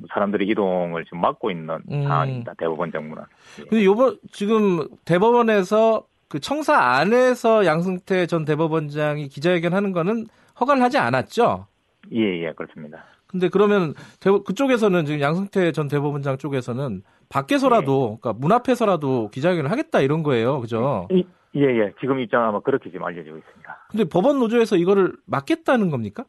사람들이 이동을 지금 막고 있는 음. 상황입니다. 대법원 정문은.
예. 근데 요번 지금 대법원에서 그 청사 안에서 양승태 전 대법원장이 기자회견 하는 거는 허가를 하지 않았죠?
예, 예, 그렇습니다.
근데 그러면 그쪽에서는 지금 양승태 전 대법원장 쪽에서는 밖에서라도, 예. 그러니까 문 앞에서라도 기자회견을 하겠다 이런 거예요. 그죠?
예, 예. 지금 입장 아마 그렇게 지금 알려지고 있습니다.
근데 법원 노조에서 이거를 막겠다는 겁니까?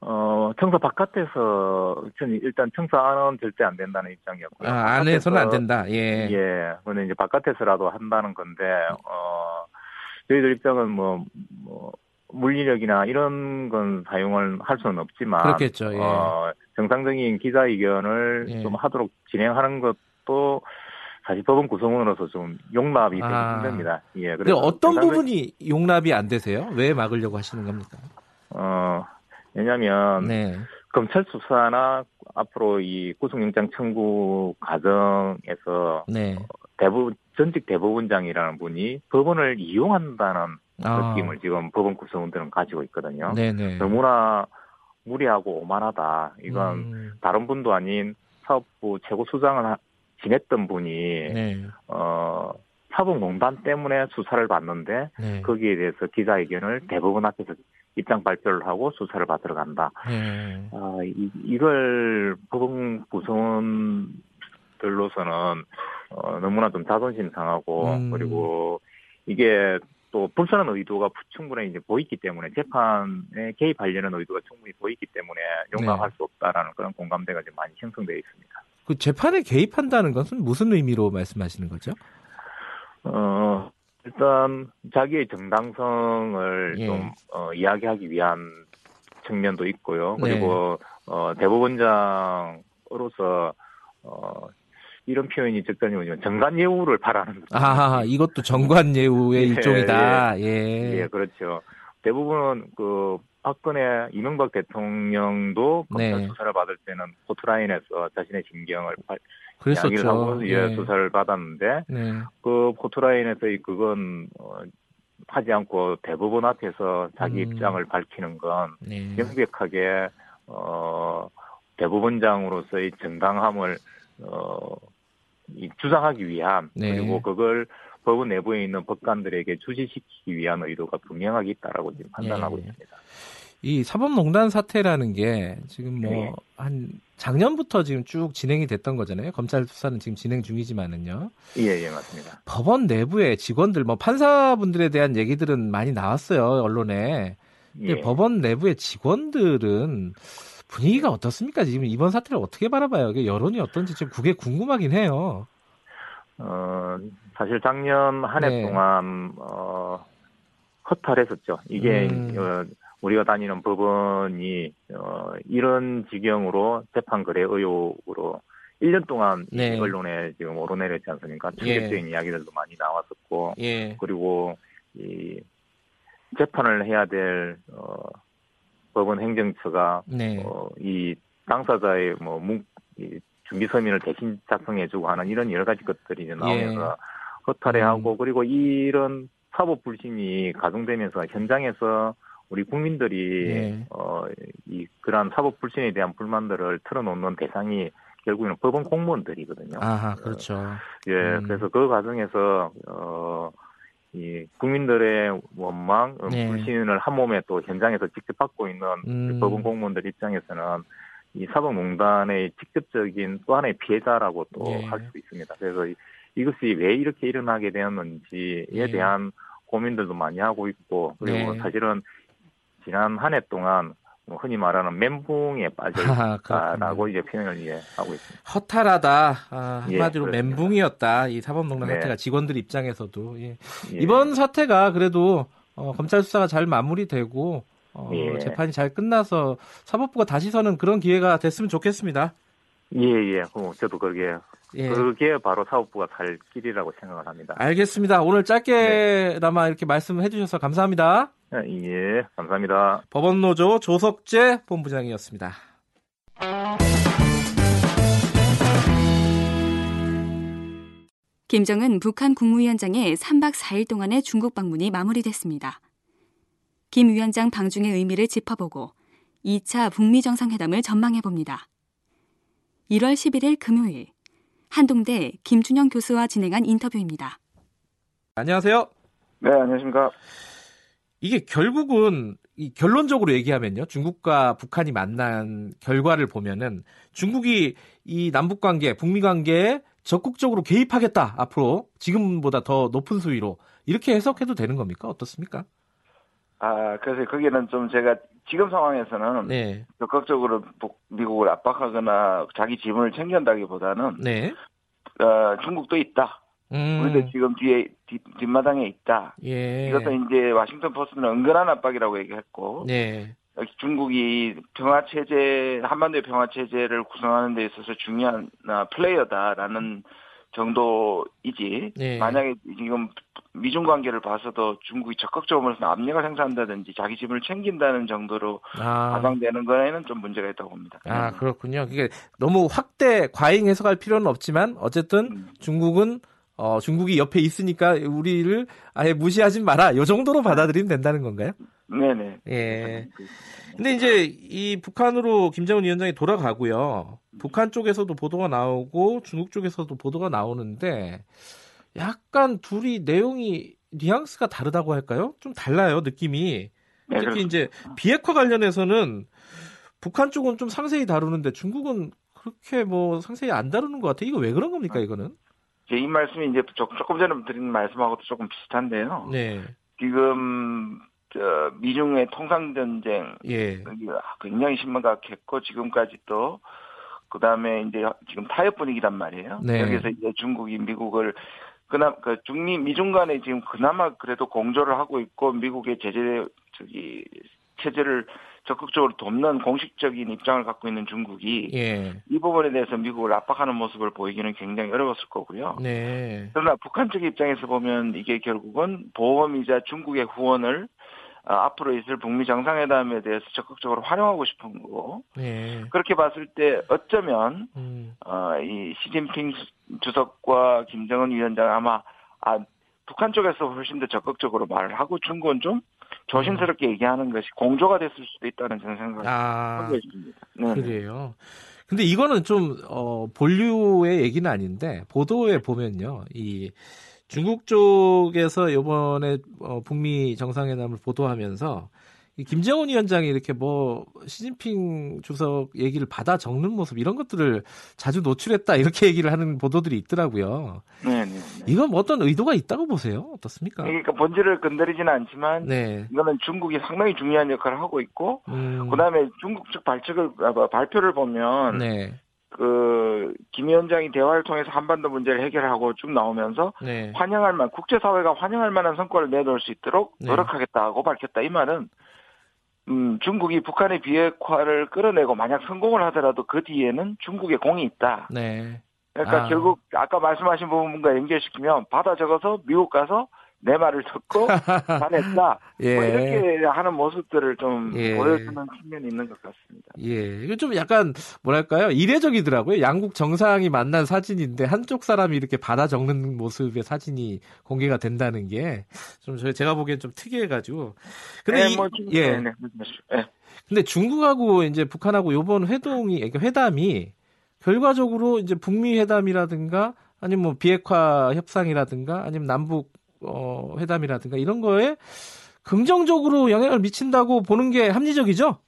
어, 청사 바깥에서, 일단 청사 안은 절대 안 된다는 입장이었고요.
아, 안에서는 안 된다, 예.
예. 근데 이제 바깥에서라도 한다는 건데, 어, 저희들 입장은 뭐, 뭐, 물리력이나 이런 건 사용을 할 수는 없지만
그렇겠죠. 예. 어,
정상적인 기자회견을 예. 좀 하도록 진행하는 것도 사실 법원 구성원으로서 좀 용납이 되기 아. 힘듭니다.
예. 그런데 어떤 정상적... 부분이 용납이 안 되세요? 왜 막으려고 하시는 겁니까?
어, 왜냐하면 네. 검찰 수사나 앞으로 이 구속영장 청구 과정에서 네. 대부분 전직 대법원장이라는 분이 법원을 이용한다는 아. 느낌을 지금 법원 구성원들은 가지고 있거든요. 네네. 너무나 무리하고 오만하다. 이건 음. 다른 분도 아닌 사업부 최고 수장을 지냈던 분이 네. 어 사법농단 때문에 수사를 받는데 네. 거기에 대해서 기자회견을 대법원 앞에서 입장 발표를 하고 수사를 받으러 간다. 네. 아, 이, 이걸 법원 구성원들로서는 어, 너무나 좀 자존심 상하고 음. 그리고 이게 또 불편한 의도가 충분히 이제 보이기 때문에 재판에 개입하려는 의도가 충분히 보이기 때문에 용납할 네. 수 없다라는 그런 공감대가 좀 많이 형성되어 있습니다.
그 재판에 개입한다는 것은 무슨 의미로 말씀하시는 거죠?
어 일단 자기의 정당성을 예. 좀 어, 이야기하기 위한 측면도 있고요. 그리고 네. 어, 대법원장으로서 어, 이런 표현이 적당히 뭐냐면 정관 예우를 바라는
아, 이것도 정관 예우의 예, 일종이다. 예.
예. 예, 그렇죠. 대부분은 그 박근혜 이명박 대통령도 검찰 네. 수사를 받을 때는 포트라인에서 자신의 진경을 이야기를 하고 예, 예, 수사를 받았는데 네. 그 포트라인에서 그건 어, 하지 않고 대법원 앞에서 자기 음. 입장을 밝히는 건 네. 명백하게 어 대법원장으로서의 정당함을 어 주장하기 위한 네. 그리고 그걸 법원 내부에 있는 법관들에게 주시시키기 위한 의도가 분명하게 있다라고 지금 판단하고 네. 있습니다.
이 사법농단 사태라는 게 지금 뭐한 네. 작년부터 지금 쭉 진행이 됐던 거잖아요. 검찰 수사는 지금 진행 중이지만은요.
예, 예, 맞습니다.
법원 내부의 직원들, 뭐 판사분들에 대한 얘기들은 많이 나왔어요 언론에. 근데 예. 법원 내부의 직원들은 분위기가 어떻습니까? 지금 이번 사태를 어떻게 바라봐요? 여론이 어떤지 지금 그게 궁금하긴 해요.
어, 사실 작년 한해 네. 동안, 어, 허탈했었죠. 이게, 음. 어, 우리가 다니는 법원이, 어, 이런 지경으로 재판 거래 의혹으로 1년 동안 네. 언론에 지금 오르내렸지 않습니까? 충격적인 예. 이야기들도 많이 나왔었고, 예. 그리고 이 재판을 해야 될 어, 법원 행정처가 네. 어, 이 당사자의 뭐 문, 이 준비 서민을 대신 작성해주고 하는 이런 여러 가지 것들이 이제 나오면서 예. 허탈해하고 음. 그리고 이런 사법 불신이 가중되면서 현장에서 우리 국민들이 예. 어이 그러한 사법 불신에 대한 불만들을 털어놓는 대상이 결국에는 법원 공무원들이거든요.
아, 그렇죠. 어,
예, 음. 그래서 그 과정에서 어. 이 국민들의 원망, 음, 네. 불신을 한 몸에 또 현장에서 직접 받고 있는 음. 법원 공무원들 입장에서는 이 사법농단의 직접적인 또 하나의 피해자라고 또 할수 네. 있습니다. 그래서 이것이 왜 이렇게 일어나게 되었는지에 네. 대한 고민들도 많이 하고 있고 그리고 네. 사실은 지난 한 해 동안 뭐 흔히 말하는 멘붕에 빠져 있다라고 아, 이제 표현을 예, 하고 있습니다.
허탈하다. 아, 한마디로 예, 멘붕이었다. 이 사법농단 네. 사태가 직원들 입장에서도 예. 예. 이번 사태가 그래도 어, 검찰 수사가 잘 마무리되고 어, 예. 재판이 잘 끝나서 사법부가 다시 서는 그런 기회가 됐으면 좋겠습니다.
예, 예. 어, 저도 그게 예. 그게 바로 사법부가 갈 길이라고 생각을 합니다.
알겠습니다. 오늘 짧게나마 네. 이렇게 말씀해 주셔서 감사합니다.
아, 예, 감사합니다.
법원노조 조석재 본부장이었습니다.
김정은 북한 국무위원장의 3박 4일 동안의 중국 방문이 마무리됐습니다. 김 위원장 방중의 의미를 짚어보고 2차 북미 정상회담을 전망해 봅니다. 1월 11일 금요일 한동대 김준영 교수와 진행한 인터뷰입니다.
안녕하세요.
네, 안녕하십니까.
이게 결국은 이 결론적으로 얘기하면요. 중국과 북한이 만난 결과를 보면은 중국이 이 남북 관계, 북미 관계에 적극적으로 개입하겠다. 앞으로 지금보다 더 높은 수위로 이렇게 해석해도 되는 겁니까? 어떻습니까?
아, 그래서 거기는 좀 제가 지금 상황에서는 네. 적극적으로 미국을 압박하거나 자기 지분을 챙긴다기보다는 네. 어, 중국도 있다. 음. 우리도 지금 뒤에 뒷, 뒷마당에 있다. 예. 이것은 이제 와싱턴 포스트는 은근한 압박이라고 얘기했고 네. 중국이 평화 체제 한반도의 평화 체제를 구성하는 데 있어서 중요한 아, 플레이어다라는 정도이지 네. 만약에 지금 미중 관계를 봐서도 중국이 적극적으로 압력을 행사한다든지 자기 집을 챙긴다는 정도로 아. 가장되는 거에는 좀 문제가 있다고 봅니다.
아 그렇군요. 이게 너무 확대 과잉 해석할 필요는 없지만 어쨌든 음. 중국은 어, 중국이 옆에 있으니까 우리를 아예 무시하지 마라. 요 정도로 받아들이면 된다는 건가요?
네네.
예. 근데 이제 이 북한으로 김정은 위원장이 돌아가고요. 북한 쪽에서도 보도가 나오고 중국 쪽에서도 보도가 나오는데 약간 둘이 내용이 뉘앙스가 다르다고 할까요? 좀 달라요, 느낌이. 네, 특히 이제 비핵화 관련해서는 북한 쪽은 좀 상세히 다루는데 중국은 그렇게 뭐 상세히 안 다루는 것 같아요. 이거 왜 그런 겁니까, 이거는?
이 말씀이 이제 조금 전에 드린 말씀하고도 조금 비슷한데요. 네. 지금 저 미중의 통상 전쟁 예. 굉장히 심각했고 지금까지 또 그다음에 이제 지금 타협 분위기란 말이에요. 네. 여기서 이제 중국이 미국을 그나마 그 중미 미중 간에 지금 그나마 그래도 공조를 하고 있고 미국의 제재 저기 체제를 적극적으로 돕는 공식적인 입장을 갖고 있는 중국이 예. 이 부분에 대해서 미국을 압박하는 모습을 보이기는 굉장히 어려웠을 거고요. 네. 그러나 북한 쪽 입장에서 보면 이게 결국은 보험이자 중국의 후원을 어, 앞으로 있을 북미 정상회담에 대해서 적극적으로 활용하고 싶은 거고 네. 그렇게 봤을 때 어쩌면 음. 어, 이 시진핑 주석과 김정은 위원장 아마 아, 북한 쪽에서 훨씬 더 적극적으로 말을 하고 중국은 좀 조심스럽게 음. 얘기하는 것이 공조가 됐을 수도 있다는 저는 생각을 아, 하고 있습니다.
네. 그래요. 근데 이거는 좀 어, 본류의 얘기는 아닌데 보도에 보면요, 이 중국 쪽에서 이번에 어, 북미 정상회담을 보도하면서 이 김정은 위원장이 이렇게 뭐 시진핑 주석 얘기를 받아 적는 모습 이런 것들을 자주 노출했다 이렇게 얘기를 하는 보도들이 있더라고요. 네, 네. 네. 이건 뭐 어떤 의도가 있다고 보세요? 어떻습니까?
그러니까 본질을 건드리지는 않지만 네. 이거는 중국이 상당히 중요한 역할을 하고 있고 음. 그다음에 중국 측 발측을 아, 뭐 발표를 보면 네. 그, 김 위원장이 대화를 통해서 한반도 문제를 해결하고 쭉 나오면서 네. 환영할 만, 국제사회가 환영할 만한 성과를 내놓을 수 있도록 네. 노력하겠다고 밝혔다. 이 말은, 음, 중국이 북한의 비핵화를 끌어내고 만약 성공을 하더라도 그 뒤에는 중국의 공이 있다. 네. 그러니까 아. 결국 아까 말씀하신 부분과 연결시키면 받아 적어서 미국 가서 내 말을 듣고 반했다. 예. 뭐 이렇게 하는 모습들을 좀 예. 보여주는 측면이 있는 것 같습니다.
예, 이거 좀 약간 뭐랄까요 이례적이더라고요. 양국 정상이 만난 사진인데 한쪽 사람이 이렇게 받아 적는 모습의 사진이 공개가 된다는 게좀 제가 보기엔 좀 특이해가지고. 근데 네, 이, 뭐, 예. 네, 네, 네. 근데 중국하고 이제 북한하고 요번 회동이 그러니까 회담이 결과적으로 이제 북미 회담이라든가 아니면 뭐 비핵화 협상이라든가 아니면 남북 어, 회담이라든가 이런 거에 긍정적으로 영향을 미친다고 보는 게 합리적이죠?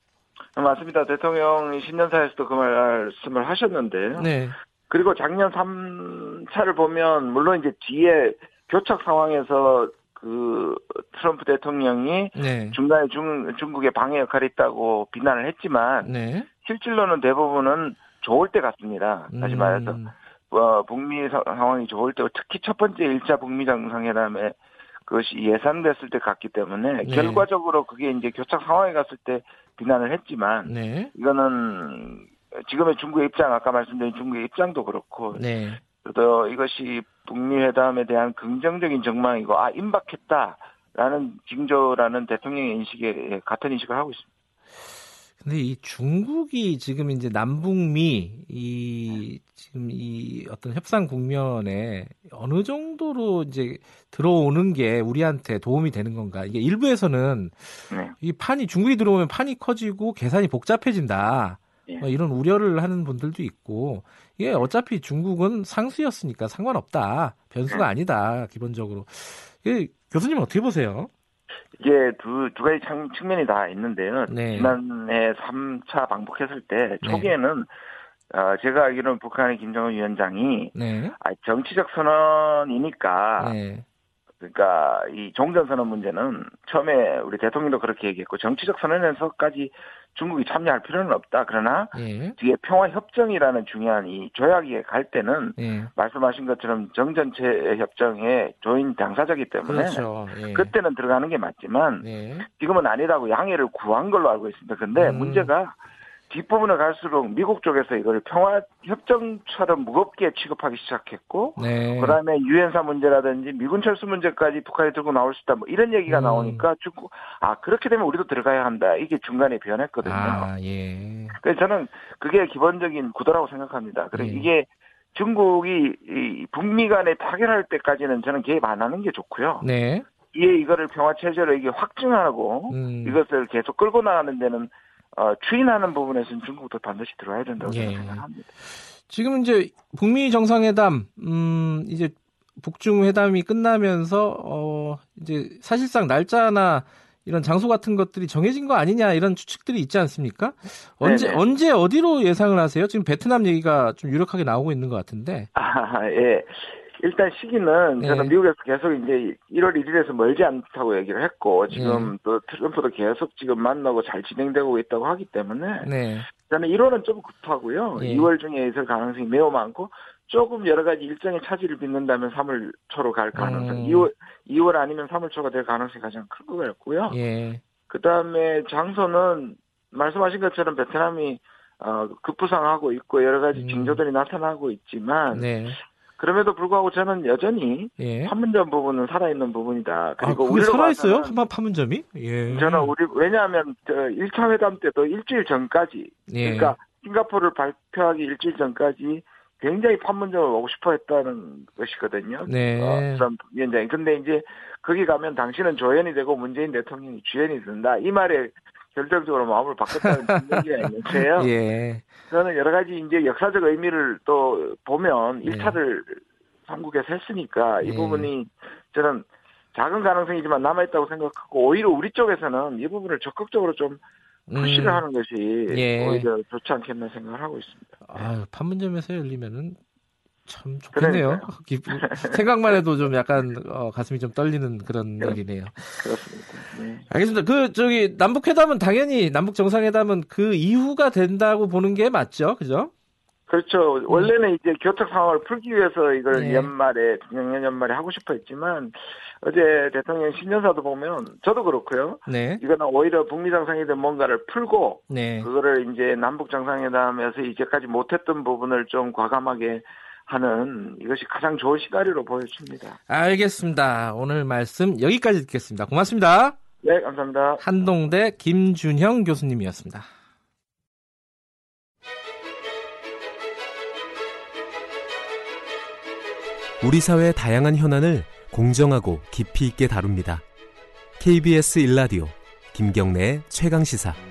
맞습니다. 대통령이 신년사에서도 그 말씀을 하셨는데. 네. 그리고 작년 3차를 보면 물론 이제 뒤에 교착 상황에서 그 트럼프 대통령이 네. 중간에 중, 중국의 방해 역할이 있다고 비난을 했지만 네. 실질로는 대부분은 좋을 때 같습니다. 다시 말해서 음. 어, 북미 상황이 좋을 때 특히 첫 번째 1차 북미 정상회담에 그것이 예상됐을 때 갔기 때문에 네. 결과적으로 그게 이제 교착 상황에 갔을 때 비난을 했지만 네. 이거는 지금의 중국의 입장 아까 말씀드린 중국의 입장도 그렇고 네. 또 이것이 북미 회담에 대한 긍정적인 전망이고 아 임박했다라는 징조라는 대통령의 인식에 같은 인식을 하고 있습니다.
근데 이 중국이 지금 이제 남북미 이 지금 이 어떤 협상 국면에 어느 정도로 이제 들어오는 게 우리한테 도움이 되는 건가? 이게 일부에서는 네. 이 판이 중국이 들어오면 판이 커지고 계산이 복잡해진다. 네. 뭐 이런 우려를 하는 분들도 있고 이게 어차피 중국은 상수였으니까 상관없다. 변수가 네. 아니다. 기본적으로. 이게 교수님 어떻게 보세요?
이게 두, 두 가지 측면이 다 있는데요. 네. 지난해 3차 방북했을 때 네. 초기에는 네. 어, 제가 알기로는 북한의 김정은 위원장이 네. 아, 정치적 선언이니까 네. 그러니까 이 종전 선언 문제는 처음에 우리 대통령도 그렇게 얘기했고 정치적 선언에서까지 중국이 참여할 필요는 없다. 그러나 예. 뒤에 평화 협정이라는 중요한 이 조약에 갈 때는 예. 말씀하신 것처럼 정전체 협정에 조인 당사자기 때문에 그렇죠. 예. 그때는 들어가는 게 맞지만 예. 지금은 아니라고 양해를 구한 걸로 알고 있습니다. 근데 음. 문제가 뒷부분을 갈수록 미국 쪽에서 이걸 평화 협정처럼 무겁게 취급하기 시작했고 네. 그다음에 유엔사 문제라든지 미군 철수 문제까지 북한이 들고 나올 수 있다 뭐 이런 얘기가 음. 나오니까 중국 아 그렇게 되면 우리도 들어가야 한다 이게 중간에 변했거든요. 아, 예. 그래서 저는 그게 기본적인 구도라고 생각합니다. 그리고 예. 이게 중국이 이 북미 간에 타결할 때까지는 저는 개입 안 하는 게 좋고요. 네. 이에 이거를 평화 체제로 이게 확증하고 음. 이것을 계속 끌고 나가는 데는 어, 추인하는 부분에서는 중국도 반드시 들어야 된다고 예. 생각합니다.
지금 이제 북미 정상회담, 음, 이제 북중 회담이 끝나면서 어, 이제 사실상 날짜나 이런 장소 같은 것들이 정해진 거 아니냐 이런 추측들이 있지 않습니까? 언제 네네. 언제 어디로 예상을 하세요? 지금 베트남 얘기가 좀 유력하게 나오고 있는 것 같은데.
아, 예. 일단 시기는 네. 저는 미국에서 계속 이제 1월 1일에서 멀지 않다고 얘기를 했고 지금 네. 또 트럼프도 계속 지금 만나고 잘 진행되고 있다고 하기 때문에 네. 저는 1월은 좀 급하고요. 2월 중에 있을 가능성이 매우 많고 조금 여러 가지 일정의 차질을 빚는다면 3월 초로 갈 가능성, 음. 2월 2월 아니면 3월 초가 될 가능성이 가장 큰 것 같고요. 예. 그 다음에 장소는 말씀하신 것처럼 베트남이 어, 급부상하고 있고 여러 가지 음. 징조들이 나타나고 있지만 네. 그럼에도 불구하고 저는 여전히 예. 판문점 부분은 살아있는 부분이다.
그리고 아, 그게 살아있어요? 판문점이? 예.
저는 우리 왜냐하면 저 1차 회담 때도 일주일 전까지 예. 그러니까 싱가포르를 발표하기 일주일 전까지 굉장히 판문점을 오고 싶어 했다는 것이거든요. 네. 어, 트럼프 위원장이. 근데 이제 거기 가면 당신은 조연이 되고 문재인 대통령이 주연이 된다. 이 말에 결정적으로 마음을 바꿨다는 얘기가 있는데요. 예. 저는 여러 가지 이제 역사적 의미를 또 보면 1차를 예. 한국에서 했으니까 이 예. 부분이 저는 작은 가능성이지만 남아있다고 생각하고 오히려 우리 쪽에서는 이 부분을 적극적으로 좀 푸시를 음. 하는 것이 예. 오히려 좋지 않겠나 생각을 하고 있습니다.
아, 판문점에서 열리면은 참 좋겠네요. 생각만 해도 좀 약간 어, 가슴이 좀 떨리는 그런 네. 일이네요.
그렇습니다. 네.
알겠습니다. 그 저기 남북 회담은 당연히 남북 정상회담은 그 이후가 된다고 보는 게 맞죠, 그죠?
그렇죠. 원래는 이제 교착 상황을 풀기 위해서 이걸 네. 연말에 작년 연말에 하고 싶어 했지만 어제 대통령 신년사도 보면 저도 그렇고요. 네. 이거는 오히려 북미 정상회담 뭔가를 풀고 네. 그거를 이제 남북 정상회담에서 이제까지 못했던 부분을 좀 과감하게 하는 이것이 가장 좋은 시나리오로 보여집니다.
알겠습니다. 오늘 말씀 여기까지 듣겠습니다. 고맙습니다.
네, 감사합니다.
한동대 김준형 교수님이었습니다.
우리 사회의 다양한 현안을 공정하고 깊이 있게 다룹니다. KBS 일라디오 김경래의 최강 시사.